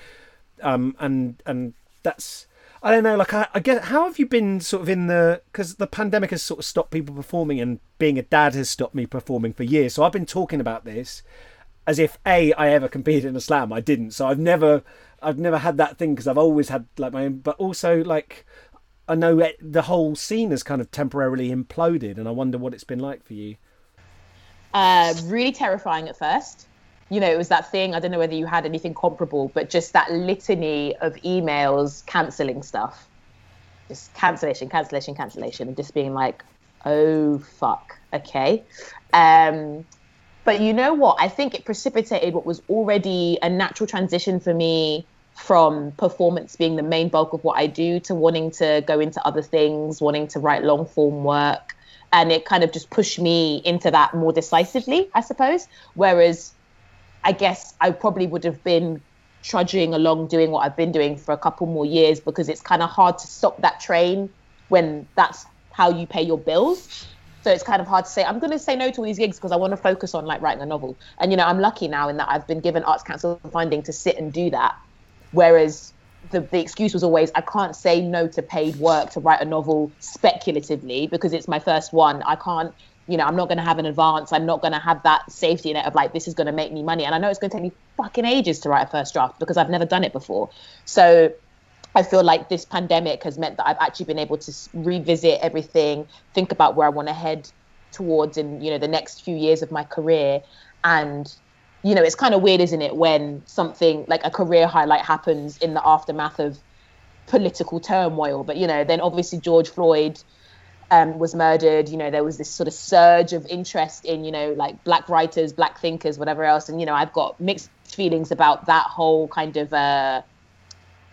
um, and and that's I don't know. Like, I, I how have you been sort of in the because the pandemic has sort of stopped people performing, and being a dad has stopped me performing for years. So I've been talking about this as if a I ever competed in a slam. I didn't. So I've never I've never had that thing because I've always had like my own. But also like I know the whole scene has kind of temporarily imploded, and I wonder what it's been like for you. Uh, really terrifying at first. You know, it was that thing. I don't know whether you had anything comparable, but just that litany of emails canceling stuff, just cancellation, cancellation, cancellation, and just being like, "Oh fuck, okay." Um, but you know what? I think it precipitated what was already a natural transition for me from performance being the main bulk of what I do to wanting to go into other things, wanting to write long form work. And it kind of just pushed me into that more decisively, I suppose. Whereas I guess I probably would have been trudging along doing what I've been doing for a couple more years because it's kind of hard to stop that train when that's how you pay your bills. So it's kind of hard to say, I'm going to say no to all these gigs because I want to focus on like writing a novel. And, you know, I'm lucky now in that I've been given Arts Council funding to sit and do that. Whereas the, the excuse was always, I can't say no to paid work to write a novel speculatively because it's my first one. I can't, you know, I'm not going to have an advance. I'm not going to have that safety net of like, this is going to make me money. And I know it's going to take me fucking ages to write a first draft because I've never done it before. So I feel like this pandemic has meant that I've actually been able to revisit everything, think about where I want to head towards in you know the next few years of my career and you know it's kind of weird isn't it when something like a career highlight happens in the aftermath of political turmoil but you know then obviously george floyd um, was murdered you know there was this sort of surge of interest in you know like black writers black thinkers whatever else and you know i've got mixed feelings about that whole kind of uh,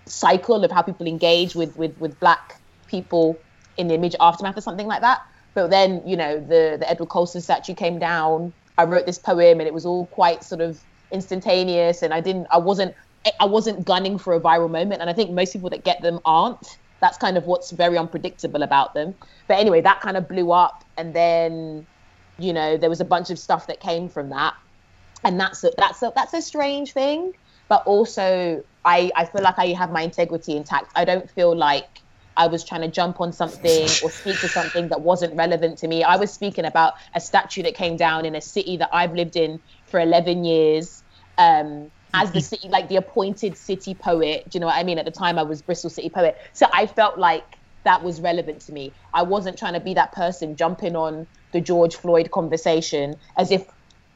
cycle of how people engage with with with black people in the immediate aftermath or something like that but then, you know, the the Edward Colston statue came down. I wrote this poem, and it was all quite sort of instantaneous. And I didn't, I wasn't, I wasn't gunning for a viral moment. And I think most people that get them aren't. That's kind of what's very unpredictable about them. But anyway, that kind of blew up, and then, you know, there was a bunch of stuff that came from that, and that's a, that's a, that's a strange thing. But also, I I feel like I have my integrity intact. I don't feel like I was trying to jump on something or speak to something that wasn't relevant to me. I was speaking about a statue that came down in a city that I've lived in for 11 years. Um, as the city, like the appointed city poet, do you know what I mean? At the time, I was Bristol city poet, so I felt like that was relevant to me. I wasn't trying to be that person jumping on the George Floyd conversation as if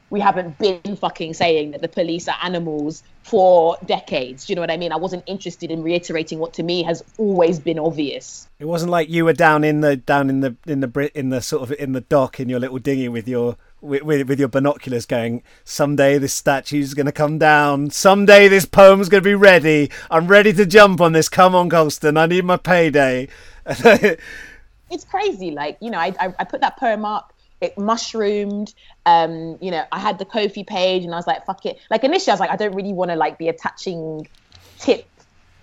we haven't been fucking saying that the police are animals for decades. Do you know what I mean? I wasn't interested in reiterating what to me has always been obvious. It wasn't like you were down in the down in the in the Brit in the sort of in the dock in your little dinghy with your with, with, your binoculars going someday this statue's going to come down someday this poem's going to be ready i'm ready to jump on this come on colston i need my payday it's crazy like you know I, I, I put that poem up it mushroomed. Um, you know, I had the Ko-fi page and I was like, fuck it. Like initially I was like, I don't really want to like be attaching tip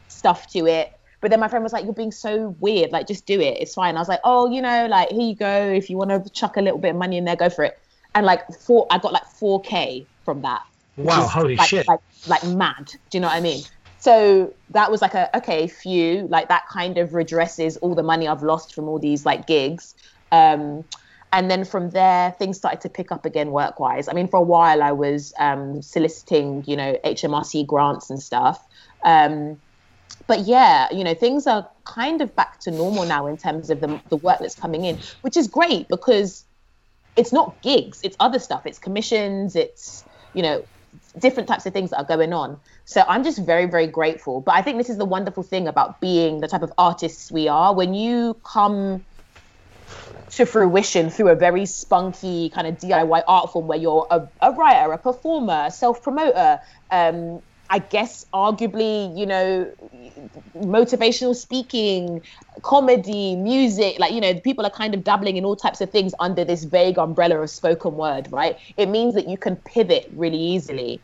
stuff to it. But then my friend was like, You're being so weird, like just do it. It's fine. I was like, Oh, you know, like here you go. If you want to chuck a little bit of money in there, go for it. And like four I got like four K from that. Wow, holy like, shit. Like like mad. Do you know what I mean? So that was like a okay, few, like that kind of redresses all the money I've lost from all these like gigs. Um, and then from there things started to pick up again work wise i mean for a while i was um, soliciting you know hmrc grants and stuff. Um, but yeah you know things are kind of back to normal now in terms of the, the work that's coming in which is great because it's not gigs. It's other stuff. It's commissions. It's you know different types of things that are going on. So i'm just very very grateful. But i think this is the wonderful thing about being the type of artists we are. When you come to fruition through a very spunky kind of DIY art form where you're a, a writer, a performer, self promoter. Um, I guess arguably, you know, motivational speaking, comedy, music, like, you know, people are kind of dabbling in all types of things under this vague umbrella of spoken word, right? It means that you can pivot really easily.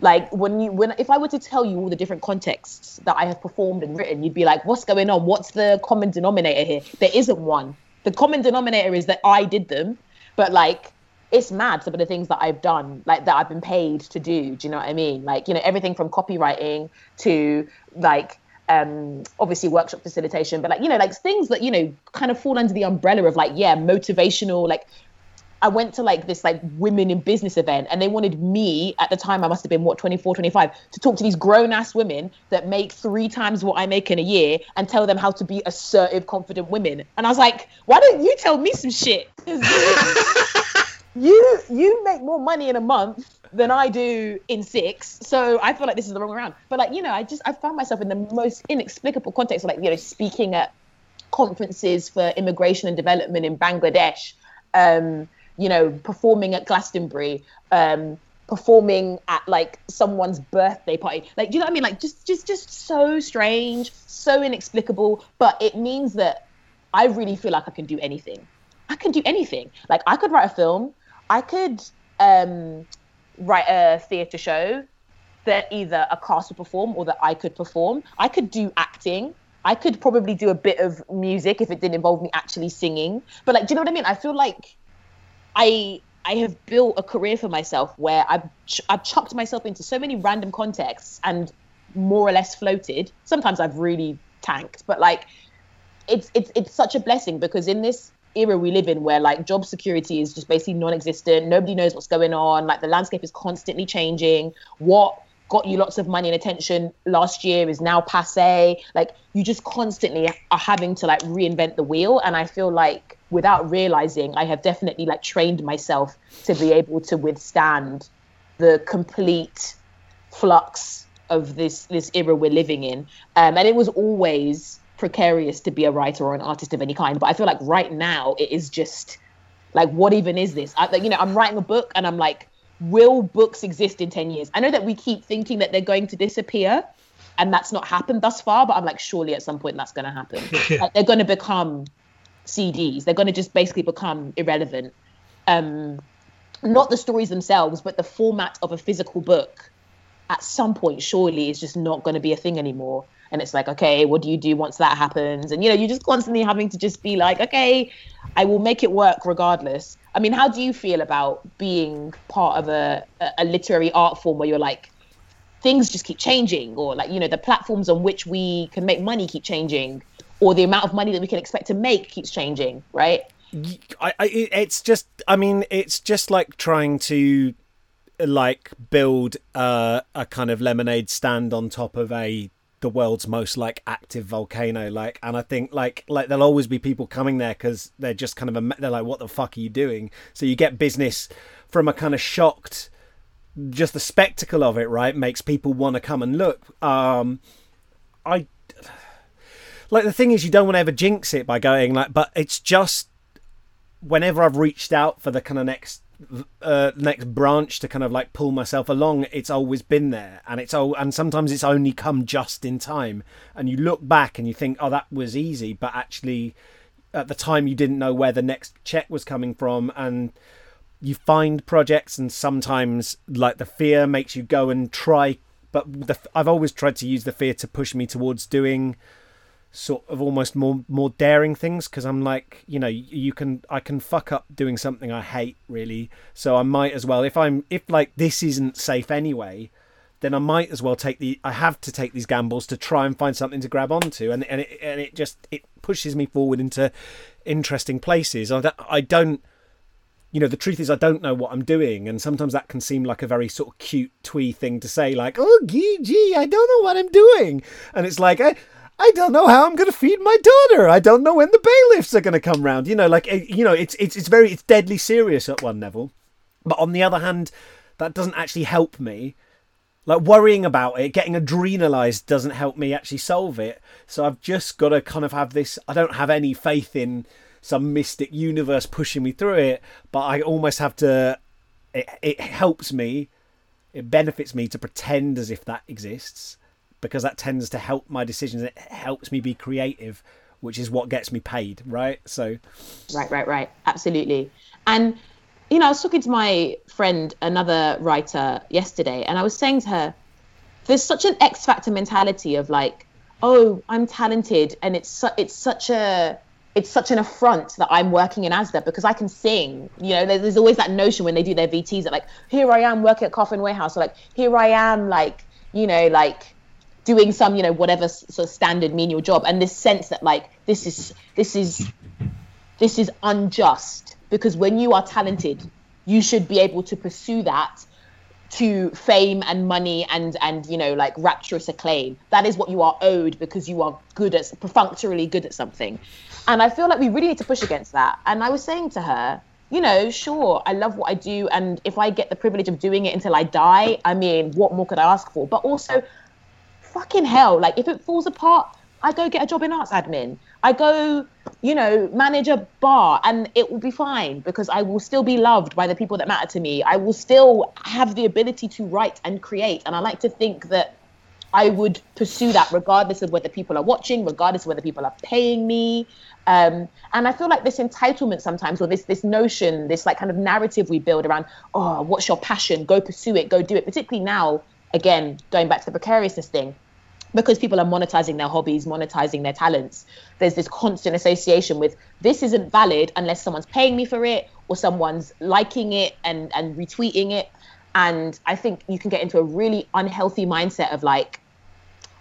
Like when you when if I were to tell you all the different contexts that I have performed and written, you'd be like, what's going on? What's the common denominator here? There isn't one the common denominator is that I did them, but like it's mad some of the things that I've done, like that I've been paid to do. Do you know what I mean? Like, you know, everything from copywriting to like um obviously workshop facilitation, but like, you know, like things that, you know, kind of fall under the umbrella of like, yeah, motivational, like I went to like this like women in business event and they wanted me at the time I must have been what 24 25 to talk to these grown ass women that make three times what I make in a year and tell them how to be assertive confident women. And I was like why don't you tell me some shit? You you make more money in a month than I do in six. So I feel like this is the wrong round but like you know I just I found myself in the most inexplicable context like you know speaking at conferences for immigration and development in Bangladesh um, you know, performing at Glastonbury, um, performing at like someone's birthday party. Like, do you know what I mean? Like, just, just, just so strange, so inexplicable. But it means that I really feel like I can do anything. I can do anything. Like, I could write a film. I could um, write a theatre show that either a cast would perform or that I could perform. I could do acting. I could probably do a bit of music if it didn't involve me actually singing. But like, do you know what I mean? I feel like I I have built a career for myself where I've ch- I've chucked myself into so many random contexts and more or less floated. Sometimes I've really tanked, but like it's it's it's such a blessing because in this era we live in where like job security is just basically non-existent. Nobody knows what's going on. Like the landscape is constantly changing. What got you lots of money and attention last year is now passe. Like you just constantly are having to like reinvent the wheel. And I feel like without realizing, I have definitely like trained myself to be able to withstand the complete flux of this this era we're living in. Um, and it was always precarious to be a writer or an artist of any kind. But I feel like right now it is just like, what even is this? I, you know, I'm writing a book and I'm like, will books exist in 10 years? I know that we keep thinking that they're going to disappear and that's not happened thus far, but I'm like, surely at some point that's going to happen. like, they're going to become CDs. They're going to just basically become irrelevant. Um, not the stories themselves, but the format of a physical book at some point surely is just not going to be a thing anymore and it's like okay what do you do once that happens and you know you're just constantly having to just be like okay i will make it work regardless i mean how do you feel about being part of a, a literary art form where you're like things just keep changing or like you know the platforms on which we can make money keep changing or the amount of money that we can expect to make keeps changing right? I, I, it's just i mean it's just like trying to like build uh, a kind of lemonade stand on top of a the world's most like active volcano like and i think like like there'll always be people coming there because they're just kind of a, they're like what the fuck are you doing? So you get business from a kind of shocked just the spectacle of it right makes people want to come and look. Um i like the thing is you don't want to ever jinx it by going like but it's just whenever i've reached out for the kind of next uh, next branch to kind of like pull myself along it's always been there. And it's all and sometimes it's only come just in time. And you look back and you think oh that was easy. But actually at the time you didn't know where the next check was coming from. And you find projects and sometimes like the fear makes you go and try. But the, I've always tried to use the fear to push me towards doing sort of almost more more daring things because I'm like you know you can I can fuck up doing something I hate really. So I might as well if I'm if like this isn't safe anyway then I might as well take the I have to take these gambles to try and find something to grab onto. And and it, and it just it pushes me forward into interesting places. I don't, I don't you know the truth is I don't know what I'm doing. And sometimes that can seem like a very sort of cute twee thing to say like oh gee gee I don't know what I'm doing. And it's like I, I don't know how I'm going to feed my daughter. I don't know when the bailiffs are going to come round. You know, like eh, you know, it's it's it's very it's deadly serious at one level, but on the other hand, that doesn't actually help me. Like worrying about it, getting adrenalized doesn't help me actually solve it. So I've just got to kind of have this. I don't have any faith in some mystic universe pushing me through it, but I almost have to. It, it helps me. It benefits me to pretend as if that exists because that tends to help my decisions. It helps me be creative, which is what gets me paid, right? So, right, right, right, absolutely. And you know, I was talking to my friend, another writer, yesterday, and I was saying to her, "There's such an X factor mentality of like, oh, I'm talented, and it's su- it's such a it's such an affront that I'm working in ASDA because I can sing. You know, there's, there's, always that notion when they do their VTs that like, here I am working at Carphone Warehouse, or like, here I am, like, you know, like doing some you know whatever sort of standard menial job and this sense that like this is this is this is unjust because when you are talented you should be able to pursue that to fame and money and and you know like rapturous acclaim. That is what you are owed because you are good at perfunctorily good at something. And i feel like we really need to push against that. And i was saying to her you know sure i love what i do and if i get the privilege of doing it until i die i mean what more could i ask for? But also fucking hell, like if it falls apart, I go get a job in arts admin. I go, you know, manage a bar and it will be fine because I will still be loved by the people that matter to me. I will still have the ability to write and create. And I like to think that I would pursue that regardless of whether people are watching, regardless of whether people are paying me. Um, and I feel like this entitlement sometimes, or this this notion, this like kind of narrative we build around, oh, what's your passion? Go pursue it, go do it. Particularly now again, going back to the precariousness thing, because people are monetizing their hobbies, monetizing their talents, there's this constant association with this isn't valid unless someone's paying me for it or someone's liking it and, and retweeting it. And I think you can get into a really unhealthy mindset of like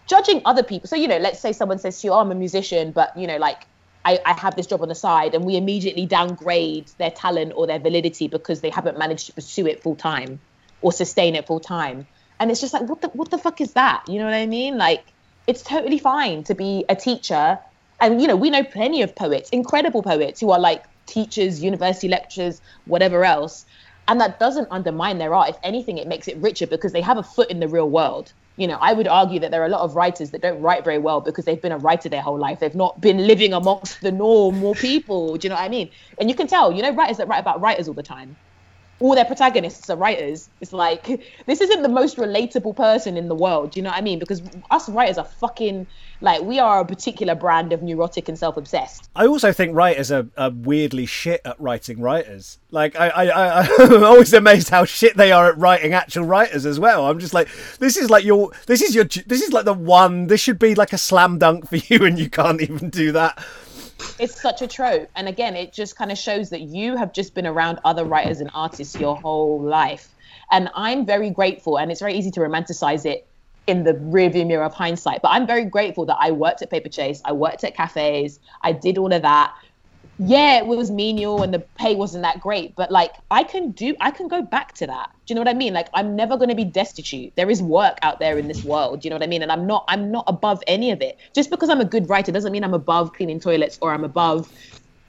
judging other people. So, you know, let's say someone says to you, oh, I'm a musician, but, you know, like I, I have this job on the side, and we immediately downgrade their talent or their validity because they haven't managed to pursue it full time or sustain it full time and it's just like what the what the fuck is that? You know what i mean? Like it's totally fine to be a teacher. And you know we know plenty of poets incredible poets who are like teachers university lecturers whatever else. And that doesn't undermine their art. If anything it makes it richer because they have a foot in the real world. You know i would argue that there are a lot of writers that don't write very well because they've been a writer their whole life. They've not been living amongst the normal people. Do you know what i mean? And you can tell you know writers that write about writers all the time all their protagonists are writers. It's like this isn't the most relatable person in the world. Do you know what I mean? Because us writers are fucking like we are a particular brand of neurotic and self-obsessed. I also think writers are, are weirdly shit at writing writers. Like I, I, I, I'm always amazed how shit they are at writing actual writers as well. I'm just like, this is like your, this is your, this is like the one. This should be like a slam dunk for you, and you can't even do that it's such a trope. And again it just kind of shows that you have just been around other writers and artists your whole life. And i'm very grateful and it's very easy to romanticize it in the rearview mirror of hindsight but i'm very grateful that i worked at Paperchase, i worked at cafes i did all of that yeah, it was menial and the pay wasn't that great, but like I can do, I can go back to that. Do you know what I mean? Like I'm never going to be destitute. There is work out there in this world. Do you know what I mean? And I'm not, I'm not above any of it. Just because I'm a good writer doesn't mean I'm above cleaning toilets or I'm above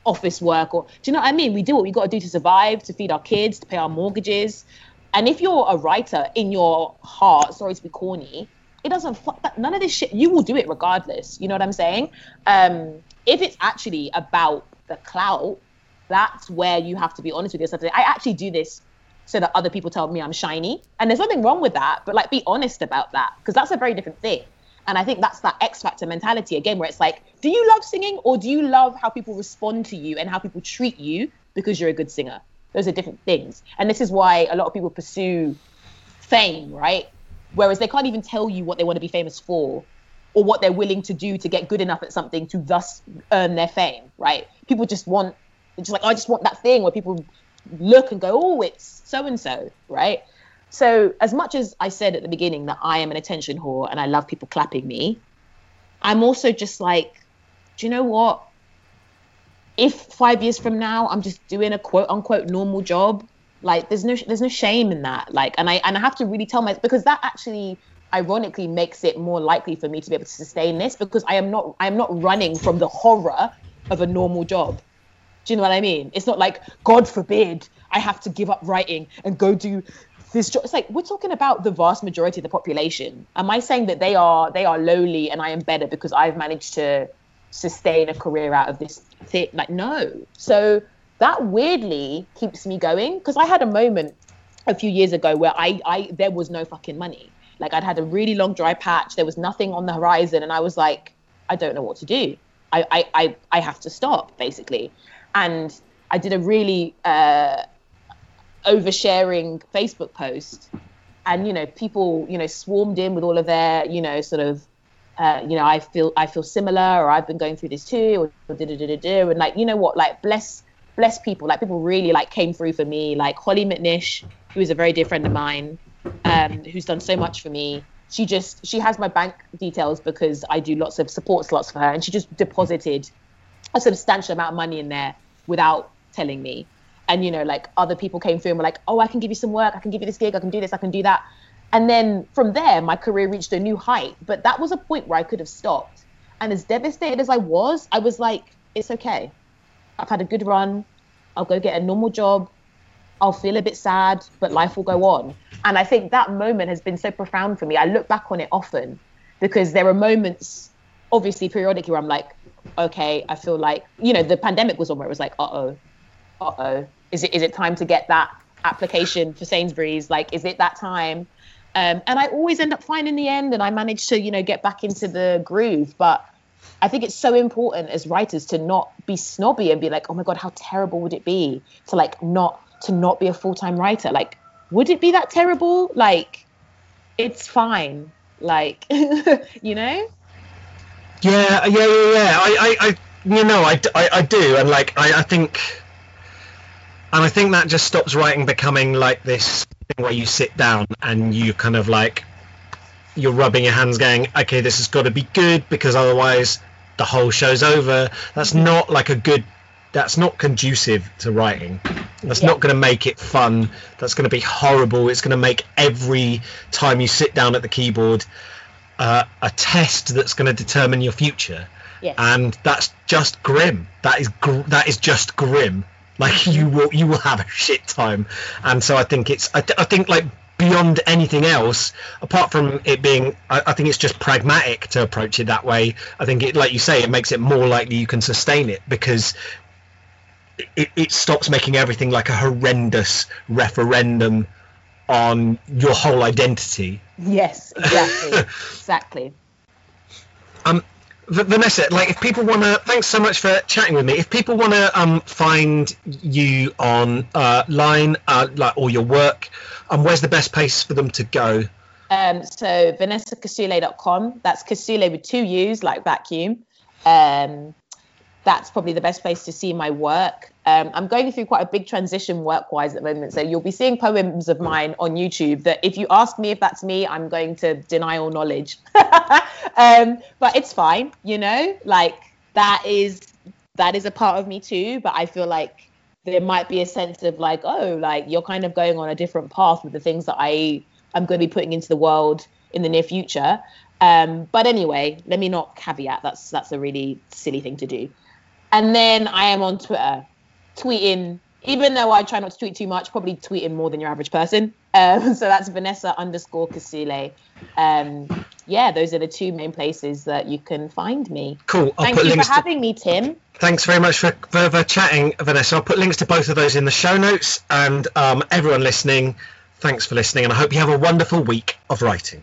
office work or do you know what I mean? We do what we got to do to survive, to feed our kids, to pay our mortgages. And if you're a writer in your heart, sorry to be corny, it doesn't fuck that. None of this shit. You will do it regardless. You know what I'm saying? Um, if it's actually about the clout, that's where you have to be honest with yourself. I actually do this so that other people tell me I'm shiny. And there's nothing wrong with that, but like be honest about that because that's a very different thing. And I think that's that X Factor mentality again, where it's like, do you love singing or do you love how people respond to you and how people treat you because you're a good singer? Those are different things. And this is why a lot of people pursue fame, right? Whereas they can't even tell you what they want to be famous for or what they're willing to do to get good enough at something to thus earn their fame, right? People just want, it's just like, I just want that thing where people look and go, oh, it's so and so, right? So, as much as I said at the beginning that I am an attention whore and I love people clapping me, I'm also just like, do you know what? If five years from now I'm just doing a quote unquote normal job, like there's no there's no shame in that. Like, and I and I have to really tell myself because that actually ironically makes it more likely for me to be able to sustain this because I am not I am not running from the horror of a normal job. Do you know what I mean? It's not like God forbid I have to give up writing and go do this job. It's like we're talking about the vast majority of the population. Am I saying that they are they are lowly and I am better because I've managed to sustain a career out of this thing? Like no. So that weirdly keeps me going because I had a moment a few years ago where I I there was no fucking money like I'd had a really long dry patch. There was nothing on the horizon, and I was like, I don't know what to do. I I I, I have to stop basically, and I did a really uh, oversharing Facebook post, and you know people you know swarmed in with all of their you know sort of. Uh, you know, I feel I feel similar, or I've been going through this too, or da da da da da, and like you know what, like bless bless people, like people really like came through for me, like Hollie McNish, who is a very dear friend of mine, um, who's done so much for me. She just she has my bank details because I do lots of support slots for her, and she just deposited a substantial amount of money in there without telling me. And you know, like other people came through and were like, "Oh, I can give you some work. I can give you this gig. I can do this. I can do that." And then from there, my career reached a new height. But that was a point where I could have stopped. And as devastated as I was, I was like, "It's okay. I've had a good run. I'll go get a normal job. I'll feel a bit sad, but life will go on." And I think that moment has been so profound for me. I look back on it often because there are moments, obviously, periodically, where I'm like, okay, I feel like, you know, the pandemic was on where it was like, uh oh, uh oh, is it is it time to get that application for Sainsbury's? Like, is it that time? Um, and I always end up fine in the end, and I manage to, you know, get back into the groove. But I think it's so important as writers to not be snobby and be like, oh my god, how terrible would it be to like not to not be a full time writer? Like would it be that terrible? Like, it's fine. Like, you know? Yeah, yeah, yeah, yeah. I, I, I you know, I, I, I do, and like, I, I think, and I think that just stops writing becoming like this thing where you sit down and you kind of like, you're rubbing your hands, going, okay, this has got to be good because otherwise the whole show's over. That's mm-hmm. not like a good that's not conducive to writing. That's Yeah. not going to make it fun. That's going to be horrible. It's going to make every time you sit down at the keyboard uh, a test that's going to determine your future. Yes. And that's just grim. That is gr- that is just grim. Like you will you will have a shit time. And so I think it's I, th- I think like beyond anything else, apart from it being, I, I think it's just pragmatic to approach it that way. I think it, like you say, it makes it more likely you can sustain it because it, it stops making everything like a horrendous referendum on your whole identity. Yes, exactly. exactly. Um, V- Vanessa, like if people want to, thanks so much for chatting with me. If people want to um, find you on uh, line, uh, like or your work, um, where's the best place for them to go? Um, so vanessakisuule.com. That's Kisuule with two U's, like vacuum. Um, that's probably the best place to see my work. Um, I'm going through quite a big transition work-wise at the moment, so you'll be seeing poems of mine on YouTube. That if you ask me if that's me, I'm going to deny all knowledge. um, but it's fine, you know. Like that is that is a part of me too. But I feel like there might be a sense of like, oh, like you're kind of going on a different path with the things that I am going to be putting into the world in the near future. Um, but anyway, let me not caveat. That's that's a really silly thing to do. And then I am on Twitter, tweeting. Even though I try not to tweet too much, probably tweeting more than your average person. Um, so that's Vanessa underscore Kisuule. Um, yeah, those are the two main places that you can find me. Cool. I'll Thank you for. To, having me, Tim. thanks very much for, for, for chatting, Vanessa. I'll put links to both of those in the show notes. And um, everyone listening, thanks for listening. And I hope you have a wonderful week of writing.